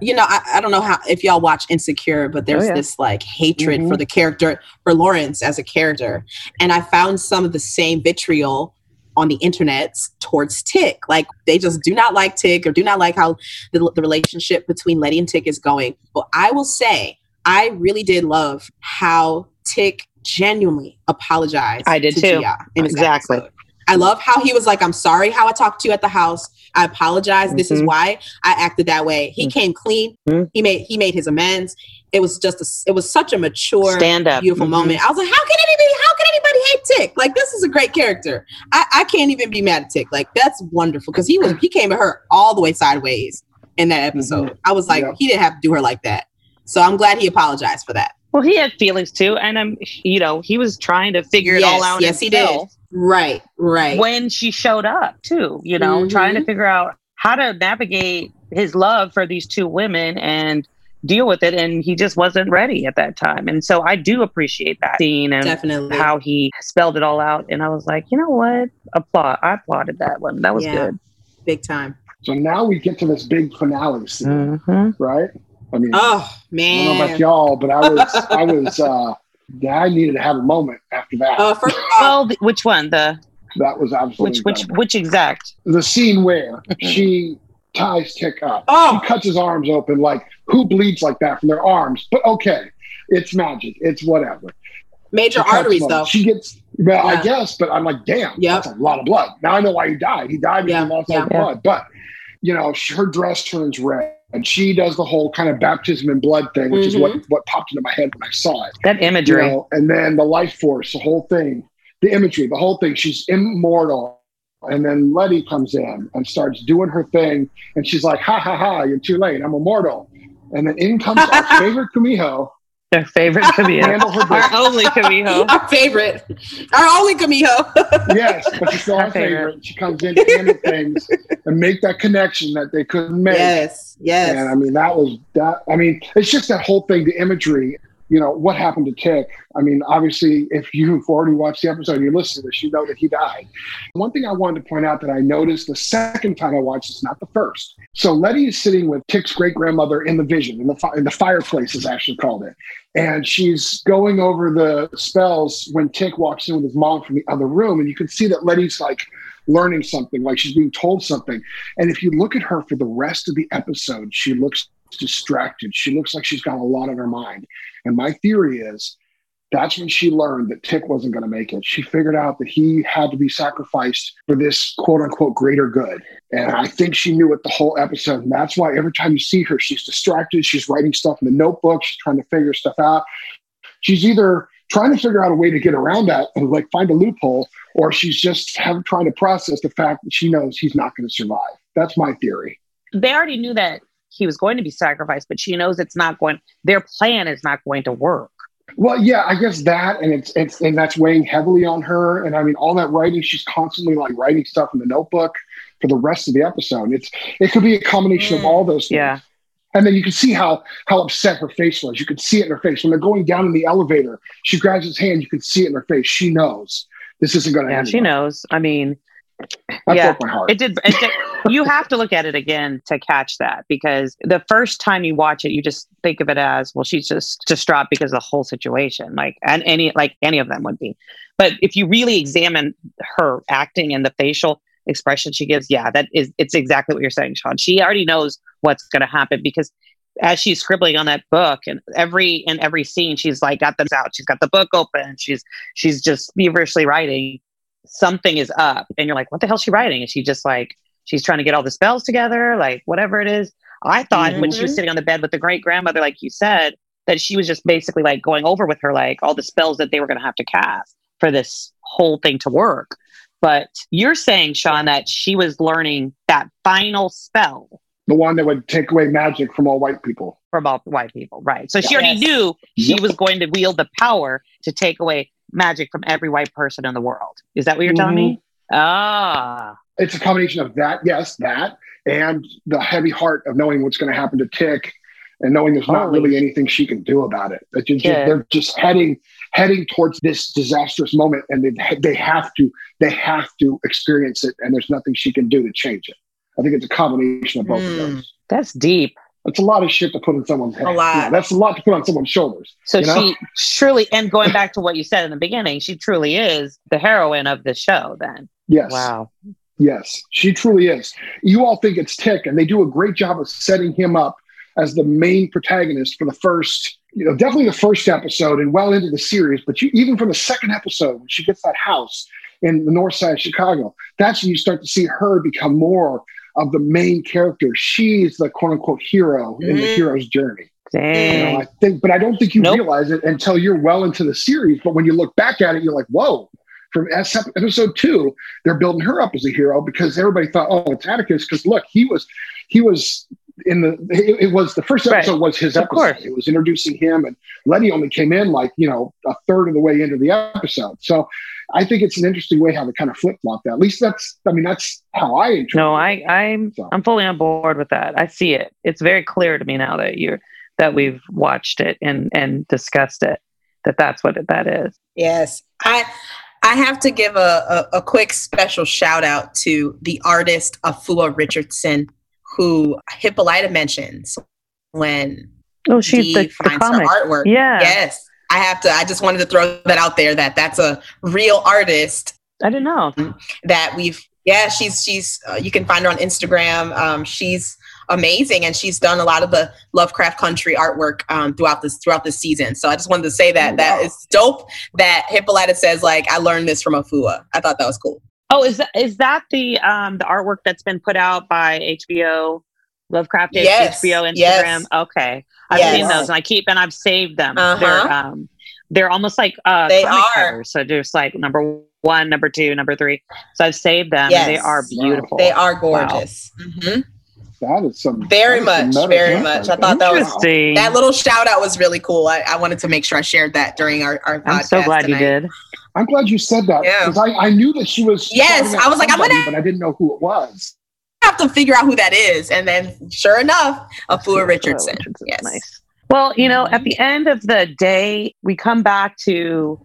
you know, I, I don't know how if y'all watch Insecure, but there's Oh, yeah. this like hatred Mhm. for the character for Lawrence as a character, and I found some of the same vitriol on the internet towards Tick. Like they just do not like Tick or do not like how the, the relationship between Letty and Tick is going. But I will say, I really did love how Tick genuinely apologized. I did to too. Ji-Ah Exactly. episode. I love how he was like, I'm sorry how I talked to you at the house. I apologize. This is Mhm. why I acted that way. He Mhm. came clean. Mhm. He made he made his amends. It was just a, it was such a mature, stand up, beautiful Mhm. moment. I was like, how can anybody how can anybody hate Tick? Like this is a great character. I, I can't even be mad at Tick. Like that's wonderful because he was he came at her all the way sideways in that episode. I was like, Yeah. he didn't have to do her like that. So I'm glad he apologized for that. Well, he had feelings too, and I'm, you know, he was trying to figure it all out. yes, he did. Right, right. When she showed up too, you know, Mhm. trying to figure out how to navigate his love for these two women and deal with it, and he just wasn't ready at that time. And so I do appreciate that scene and Definitely. how he spelled it all out. And I was like, you know what? Applaud. I applauded that one. That was Yeah. good. Big time. So now we get to this big finale scene, Mm-hmm. right? I mean, Oh I don't know man. about y'all, but I was, I was, uh, I needed to have a moment after that. Uh, first of all, Well, which one? The that was absolutely which which incredible. which exact? the scene where she ties Tick up. Oh. She cuts his arms open. Like, who bleeds like that from their arms? But okay, it's magic. It's whatever. major She arteries them. though. She gets, well, I guess, but I'm like, damn, Yep. that's a lot of blood. Now I know why he died. He died because Yeah, he lost yeah. all the blood. But, you know, her dress turns red. And she does the whole kind of baptism in blood thing, which is what, Mhm. what popped into my head when I saw it. That You imagery. know, and then the life force, the whole thing, the imagery, the whole thing. She's immortal. And then Letty comes in and starts doing her thing. And she's like, ha ha ha, you're too late. I'm immortal. And then in comes our favorite Kumiho, Their favorite Camille. Handle Our only Camille. Our favorite, our only Camijo. yes, but she's still Our our favorite. favorite. She comes in, to handle things, and make that connection that they couldn't make. yes, yes. And I mean, that was that. I mean, it's just that whole thing, the imagery. You know what happened to Tick? I mean, obviously, if you've already watched the episode, you listen to this, you know that he died. One thing I wanted to point out that I noticed the second time I watched this, not the first. So Letty is sitting with Tick's great grandmother in the vision, in the fi- in the fireplace, is actually called it, and she's going over the spells when Tick walks in with his mom from the other room, and you can see that Letty's like learning something, like she's being told something. And if you look at her for the rest of the episode, she looks distracted. She looks like she's got a lot on her mind. And my theory is that's when she learned that Tick wasn't going to make it. She figured out that he had to be sacrificed for this quote unquote greater good. And I think she knew it the whole episode. And that's why every time you see her, she's distracted. She's writing stuff in the notebook. She's trying to figure stuff out. She's either trying to figure out a way to get around that and like find a loophole, or she's just have, trying to process the fact that she knows he's not going to survive. That's my theory. They already knew that he was going to be sacrificed, but she knows it's not going. Their plan is not going to work. Well, yeah, I guess that, and it's it's and that's weighing heavily on her. And I mean, all that writing, she's constantly like writing stuff in the notebook for the rest of the episode. It's it could be a combination of Mm, all those things. Yeah. And then you can see how how upset her face was. You could see it in her face when they're going down in the elevator. She grabs his hand. You can see it in her face. She knows this isn't going to Yeah, end. she well. knows. I mean, That yeah. broke my heart. it did. It did you have to look at it again to catch that because the first time you watch it, you just think of it as, well, she's just distraught because of the whole situation, like and any like any of them would be. But if you really examine her acting and the facial expression she gives, yeah, that is it's exactly what you're saying, Sean. She already knows what's going to happen because as she's scribbling on that book and every in every scene she's like got them out she's got the book open she's she's just feverishly writing something is up and you're like what the hell's she writing and she just like she's trying to get all the spells together like whatever it is i thought when she was Mhm. sitting on the bed with the great grandmother like you said that she was just basically like going over with her like all the spells that they were going to have to cast for this whole thing to work but you're saying sean that she was learning that final spell the one that would take away magic from all white people. from all white people, right? So she already Yes. knew she Yep. was going to wield the power to take away magic from every white person in the world. Is that what you're telling me? Ah, It's a combination of that, yes, that, and the heavy heart of knowing what's going to happen to Tick, and knowing there's not Holy really anything she can do about it. That just, they're just heading heading towards this disastrous moment, and they they have to they have to experience it, and there's nothing she can do to change it. I think it's a combination of both of Mm. those. that's deep. It's a lot of shit to put in someone's head. A lot. Yeah, that's a lot to put on someone's shoulders. So You know? she truly, and going back to what you said in the beginning, she truly is the heroine of the show. Then, Yes. wow, Yes, she truly is. You all think it's Tick, and they do a great job of setting him up as the main protagonist for the first, you know, definitely the first episode and well into the series. But you, even from the second episode, when she gets that house in the north side of Chicago, that's when you start to see her become more of the main character. She's the quote unquote hero in the Mhm. hero's journey. You know, I think, but I don't think you Nope. realize it until you're well into the series. But when you look back at it, you're like, whoa. From episode two, they're building her up as a hero because everybody thought, oh, it's Atticus. Because look, he was, he was in the. It, it was the first Right. episode was his Of episode. course. It was introducing him, and Letty only came in like you know a third of the way into the episode. So I think it's an interesting way how they kind of flip flop that. At least that's, I mean, that's how I interpret. no, it. I, I'm, So. I'm fully on board with that. I see it. It's very clear to me now that you're that we've watched it and and discussed it. That that's what it, that is. Yes. I I have to give a, a, a quick special shout out to the artist Afua Richardson, who Hippolyta mentions when Oh, she's Dee the, the finds her comic. artwork. Yeah, Yes. I have to I just wanted to throw that out there that that's a real artist I didn't know. that we've yeah she's she's uh, you can find her on instagram um, she's amazing and she's done a lot of the lovecraft country artwork um, throughout this throughout the season so i just wanted to say that Oh, that wow. is dope that hippolyta says like i learned this from afua i thought that was cool Oh, is that is that the um the artwork that's been put out by HBO Lovecraft Yes, HBO Instagram? yes. Okay, I've Yes. seen those and I keep and I've saved them. Uh-huh. They're um they're almost like uh They are. covers. So just like number one, number two, number three. So I've saved them. and they are beautiful. they are gorgeous Mhm. That is some Very that is some much, meta very much. right I thought that was- That little shout out was really cool. I, I wanted to make sure I shared that during our, our I'm so podcast glad you did. I'm glad you said that Yeah. because I, I knew that she was. Yes, I was like, I'm somebody, gonna- but I didn't know who it was. Have to figure out who that is. And then, sure enough, a Afua Richardson. Richardson's Yes. Nice. Well, you know, at the end of the day, we come back to,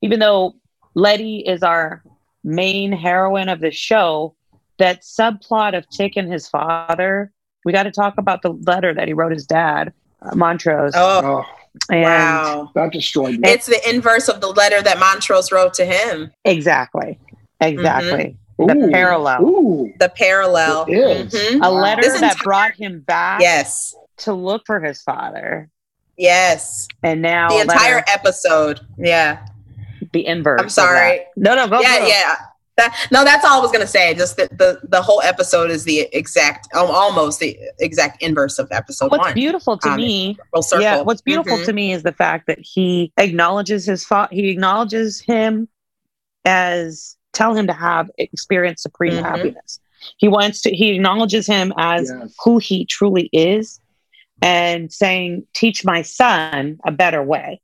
even though Letty is our main heroine of the show, that subplot of Tick and his father, we got to talk about the letter that he wrote his dad, uh, Montrose. Oh, Oh, and wow. that destroyed me. It's the inverse of the letter that Montrose wrote to him. Exactly. Exactly. Ooh, The parallel. Ooh, The parallel. It is. Mhm. A letter This that entire- brought him back Yes. to look for his father. Yes. And now The entire letter- episode. Yeah. the inverse. I'm sorry. No, no, go. yeah, go. yeah. That, no, that's all I was gonna say. Just that the the whole episode is the exact, um, almost the exact inverse of episode What's one. beautiful to Um, me Yeah, what's beautiful Mhm. to me is the fact that he acknowledges his fa- he acknowledges him as tell him to have experience supreme Mhm. happiness. He wants to he acknowledges him as Yes. who he truly is and saying teach my son a better way.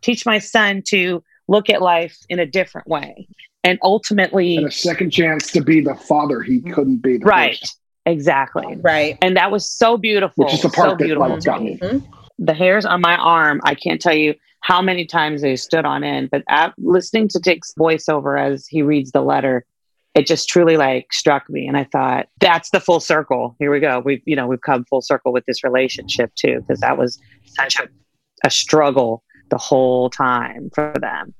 Teach my son to look at life in a different way. And ultimately And a second chance to be the father he couldn't be. The right. first. Exactly. Right. And that was so beautiful. Which is the so part that beautiful like to got me. me. Mhm. the hairs on my arm, I can't tell you how many times they stood on end, but at, listening to Tick's voiceover as he reads the letter, it just truly like struck me. And I thought, that's the full circle. Here we go. We've, you know, we've come full circle with this relationship too, because that was such a, a struggle the whole time for them.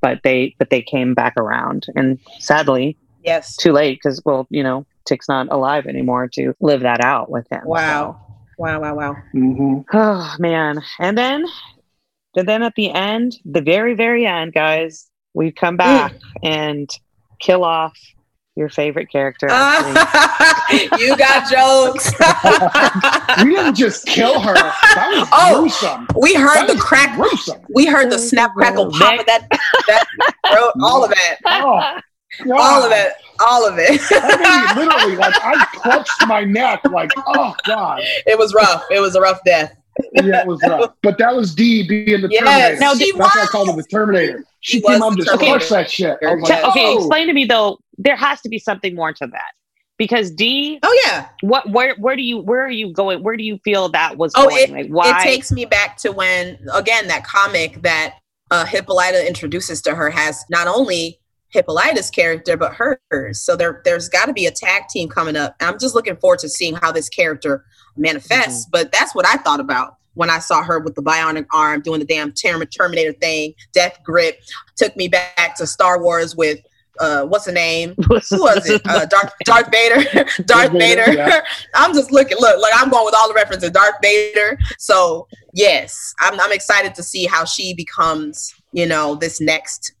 But they, but they came back around and sadly Yes. too late because, well, you know, Tick's not alive anymore to live that out with him. Wow. Wow. Wow. Wow. Mhm. Oh man. And then and then at the end, the very, very end, guys, we come mm. back and kill off your favorite character. Ah, actually. you got jokes. We didn't just kill her. That was Oh, gruesome. we heard That the crack. Gruesome. We heard the snap, crackle, pop of that. that throat, all of it. Oh, God. All of it. All of it. I mean, literally, like I clutched my neck, like, oh god, it was rough. It was a rough death. Yeah, it was rough. But that was Dee being the Yes. Terminator. Now, she That's why I called him the Terminator. She She came was up the to Terminator. clutch that shit. I was like, okay, oh. explain to me though. There has to be something more to that because Dee. Oh yeah. What? Where? Where do you? Where are you going? Where do you feel that was Oh, going? like why? It takes me back to when, again, that comic that uh, Hippolyta introduces to her has not only Hippolyta's character but hers. So there, there's got to be a tag team coming up. And I'm just looking forward to seeing how this character manifests. Mm-hmm. But that's what I thought about when I saw her with the bionic arm doing the damn Terminator thing, death grip. Took me back to Star Wars with. Uh, what's the name? Who was it? Uh, Darth Darth Vader. Darth Vader, yeah. I'm just looking. Look, like I'm going with all the references. Darth Vader. So yes, I'm, I'm excited to see how she becomes. You know, this next,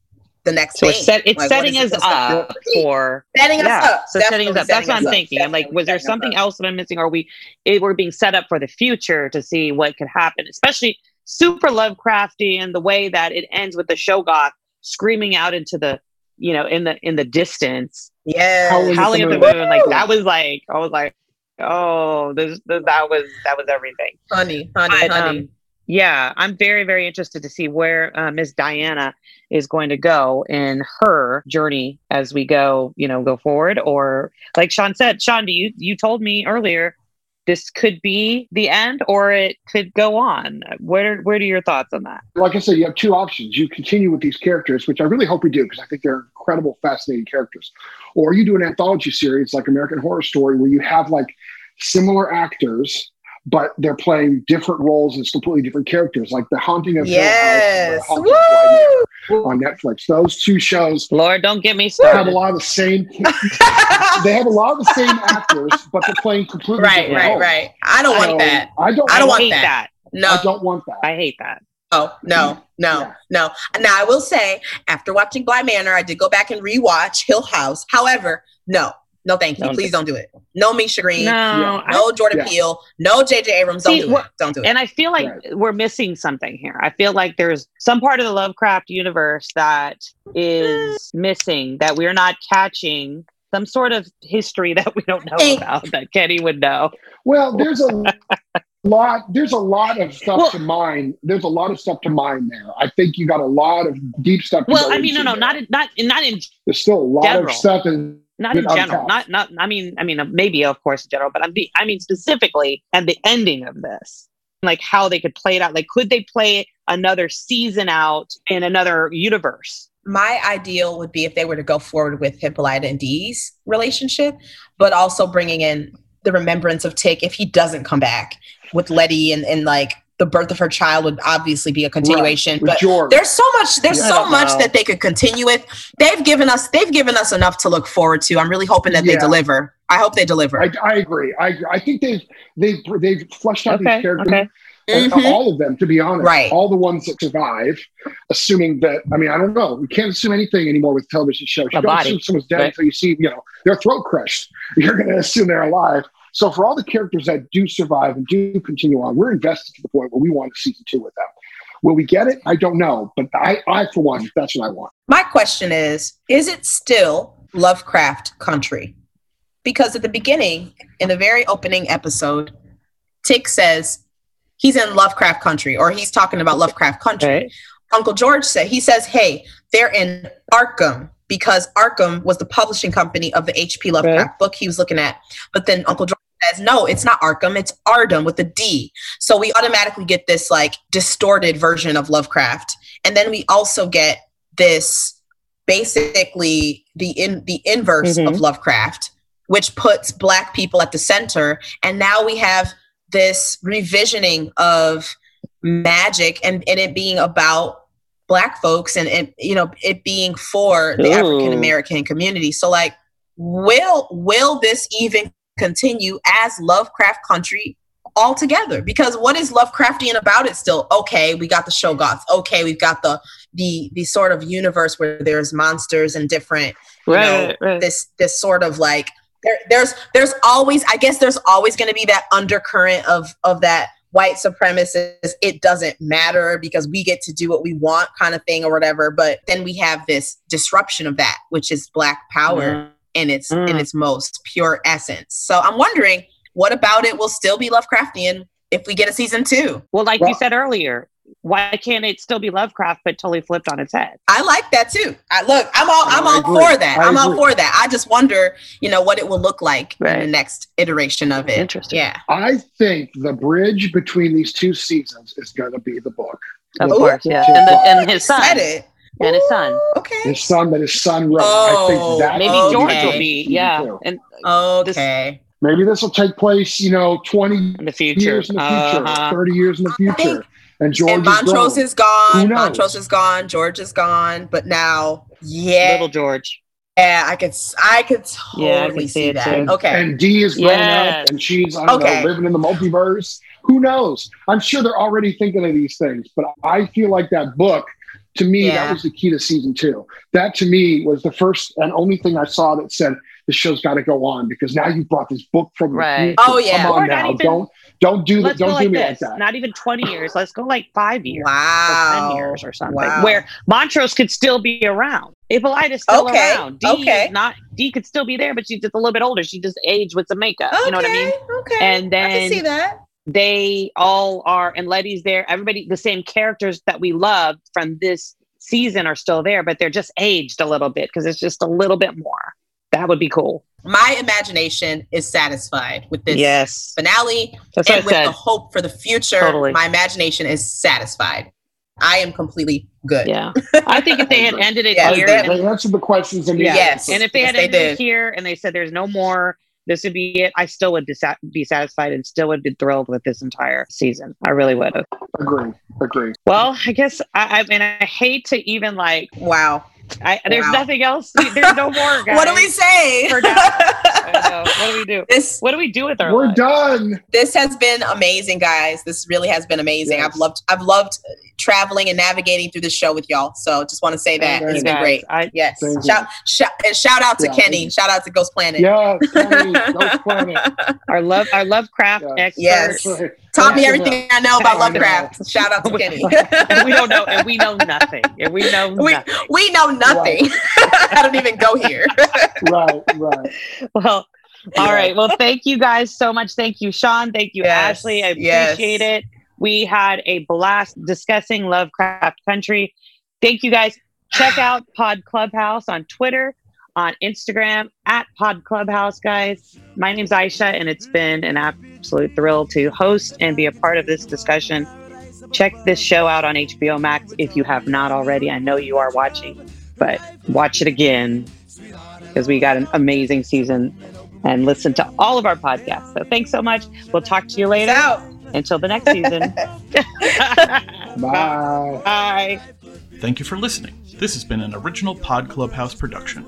the next so thing. it's, set, it's Like, setting us it up for setting us yeah. up. So setting us Definitely up. That's what I'm up. thinking. I'm like, was there something else that I'm missing? Or are we it, we're being set up for the future to see what could happen, especially super Lovecrafty and the way that it ends with the Shoggoth screaming out into the you know in the in the distance, Yeah. Howling at howling at the the moon. moon. Like that was like I was like, oh, this, this that was that was everything. honey, honey, But, honey. um, yeah, I'm very, very interested to see where uh, Miss Diana is going to go in her journey as we go, you know, go forward. Or like Sean said, Sean, do you you told me earlier this could be the end, or it could go on. Where where are your thoughts on that? like I said, you have two options. You continue with these characters, which I really hope we do because I think they're incredible, fascinating characters. Or you do an anthology series like American Horror Story where you have like similar actors, but they're playing different roles as completely different characters, like The Haunting of yes. Hill House or The Haunting Woo! On Netflix. Those two shows Lord, don't get me have a lot of the same. they have a lot of the same actors, but they're playing completely right, different right, roles. right. I don't So want that. I don't. I don't want hate that. that. No, I don't want that. I hate that. no, no, no, Yeah. no. Now I will say, after watching Bly Manor, I did go back and rewatch Hill House. However, no, no, thank you. Don't Please do- don't do it. No Misha Green. No, Yeah. I- No Jordan Yeah. Peele. No J.J. Abrams. Don't See, do what- it. Don't do it. and I feel like Right. we're missing something here. I feel like there's some part of the Lovecraft universe that is missing that we're not catching some sort of history that we don't know about that Kenny would know. Well, there's a lot. There's a lot of stuff Well- to mine. There's a lot of stuff to mine there. I think you got a lot of deep stuff. To Well, I mean, no, no, there. not in, not in, not in There's still a lot general. of stuff in not in general. Not not. I mean, I mean, uh, maybe of course in general, but I'm be, I mean specifically and the ending of this, like how they could play it out. Like, could they play another season out in another universe? my ideal would be if they were to go forward with Hippolyta and Dee's relationship, but also bringing in the remembrance of Tick if he doesn't come back with Letty and, and like the birth of her child would obviously be a continuation. with But George. there's so much there's Yeah, so much know. that they could continue with. They've given us they've given us enough to look forward to. I'm really hoping that they deliver. I hope they deliver. I, I agree. I agree. I think they've they've they've fleshed out Okay, these characters. okay. uh, Mhm. all of them, to be honest. Right. All the ones that survive, assuming that, I mean, I don't know. We can't assume anything anymore with television shows. You A don't body, assume someone's dead right. until you see, you know, their throat crushed. You're going to assume they're alive. So for all the characters that do survive and do continue on, we're invested to the point where we want a season two with them. Will we get it? I don't know. But I, I for one, that's what I want. My question is Is it still Lovecraft country? Because at the beginning, in the very opening episode, Tick says he's in Lovecraft country or he's talking about Lovecraft country. Right. Uncle George said, he says, hey, they're in Arkham because Arkham was the publishing company of the H.P. Lovecraft book he was looking at. But then Uncle George says, no, it's not Arkham, it's Ardham with a D. So we automatically get this like distorted version of Lovecraft. And then we also get this basically the in the inverse Mhm. of Lovecraft, which puts black people at the center. And now we have this revisioning of magic and, and it being about black folks and, and you know it being for the African American community. So like will will this even continue as Lovecraft country altogether? Because what is Lovecraftian about it still? Okay, we got the Shoggoths. Okay, we've got the the the sort of universe where there's monsters and different you know, Right, right. this this sort of like there, there's there's always I guess there's always going to be that undercurrent of of that white supremacist it doesn't matter because we get to do what we want kind of thing or whatever but then we have this disruption of that which is black power Mm. in its in Mm. its most pure essence so i'm wondering what about it will still be lovecraftian if we get a season two Well, like Well- you said earlier, why can't it still be Lovecraft but totally flipped on its head? I like that too. I look, I'm all I'm all for that. I I'm all for that. I just wonder, you know, what it will look like in the next iteration of it. Interesting. Yeah. I think the bridge between these two seasons is going to be the book. Of The course, book yeah. And, the, and his son. Said it. And his son. Ooh, Okay. his son that his son wrote. I Oh, think that Maybe Okay. George will be, yeah, Season two. in, Okay. Maybe this will take place, you know, 20 in the future. years in the future, Uh-huh. 30 years in the future. Think- And George and is Montrose gone. is gone. Montrose is gone. George is gone. But now, yeah, Little George. yeah, I could, I could totally Yeah, I can see, see it that. too. Okay. And Dee is grown Yes. up and she's, I don't Okay. know, living in the multiverse. Who knows? I'm sure they're already thinking of these things, but I feel like that book, to me, Yeah. that was the key to season two. That to me was the first and only thing I saw that said the show's got to go on because now you brought this book from the Right. future. Oh, yeah. Come on not now. even- don't don't do that. Let's go Don't do like me this. like that. Not even 20 years. Let's go like five years. wow. Or 10 years or something. Wow. Where Montrose could still be around. Hippolyta's still Okay, around. Dee okay. is not Dee could still be there, but she's just a little bit older. She just aged with some makeup. You know what I mean? Okay. And then I can see that. they all are and Letty's there. Everybody the same characters that we loved from this season are still there, but they're just aged a little bit because it's just a little bit more. That would be cool. My imagination is satisfied with this yes. finale That's and with I the hope for the future. Totally. My imagination is satisfied. I am completely good. Yeah. I think if they had ended it Yes, here that- and They answered the questions and Yeah. Yes. And if they Yes, had ended did. it here and they said there's no more, this would be it, I still would disa- be satisfied and still would be thrilled with this entire season. I really would have. agree, agree. Well, I guess I, I mean I hate to even like Wow. I there's Wow. nothing else. There's no more. Guys. What do we say? For now. I. What do we do? this What do we do with our We're lives? done. this has been amazing, guys. This really has been amazing. Yes. I've loved I've loved traveling and navigating through the show with y'all. So just want to say that Thank it's been Guys, great. I, Yes. Shout, shout and shout out to Yeah, Kenny. Shout out to Ghost Planet. Yeah, Kenny, Ghost Planet. our love our Lovecraft Yeah. expert. Yes. Right. Taught me everything I know about Lovecraft. Shout out to Kenny. We don't know and we know nothing. And we know we, nothing. we know nothing. I don't even go here. right, right. Well, Yeah. all right. Well, thank you guys so much. Thank you, Sean. Thank you, Yes, Ashley. I yes. appreciate it. We had a blast discussing Lovecraft Country. Thank you guys. Check out Pod Clubhouse on Twitter, on Instagram at Pod Clubhouse, guys. My name's Aisha, and it's been an absolute thrill to host and be a part of this discussion. Check this show out on HBO Max if you have not already. I know you are watching, but watch it again because we got an amazing season and listen to all of our podcasts. So thanks so much. We'll talk to you later. Out. Until the next season. Bye. Bye. Thank you for listening. This has been an original Pod Clubhouse production.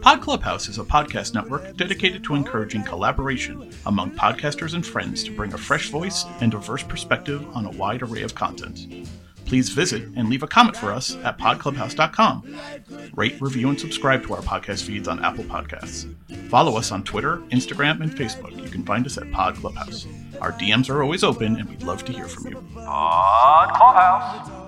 Pod Clubhouse is a podcast network dedicated to encouraging collaboration among podcasters and friends to bring a fresh voice and diverse perspective on a wide array of content. Please visit and leave a comment for us at podclubhouse.com. Rate, review, and subscribe to our podcast feeds on Apple Podcasts. Follow us on Twitter, Instagram, and Facebook. You can find us at Pod Clubhouse. Our DMs are always open, and we'd love to hear from you. Pod Clubhouse.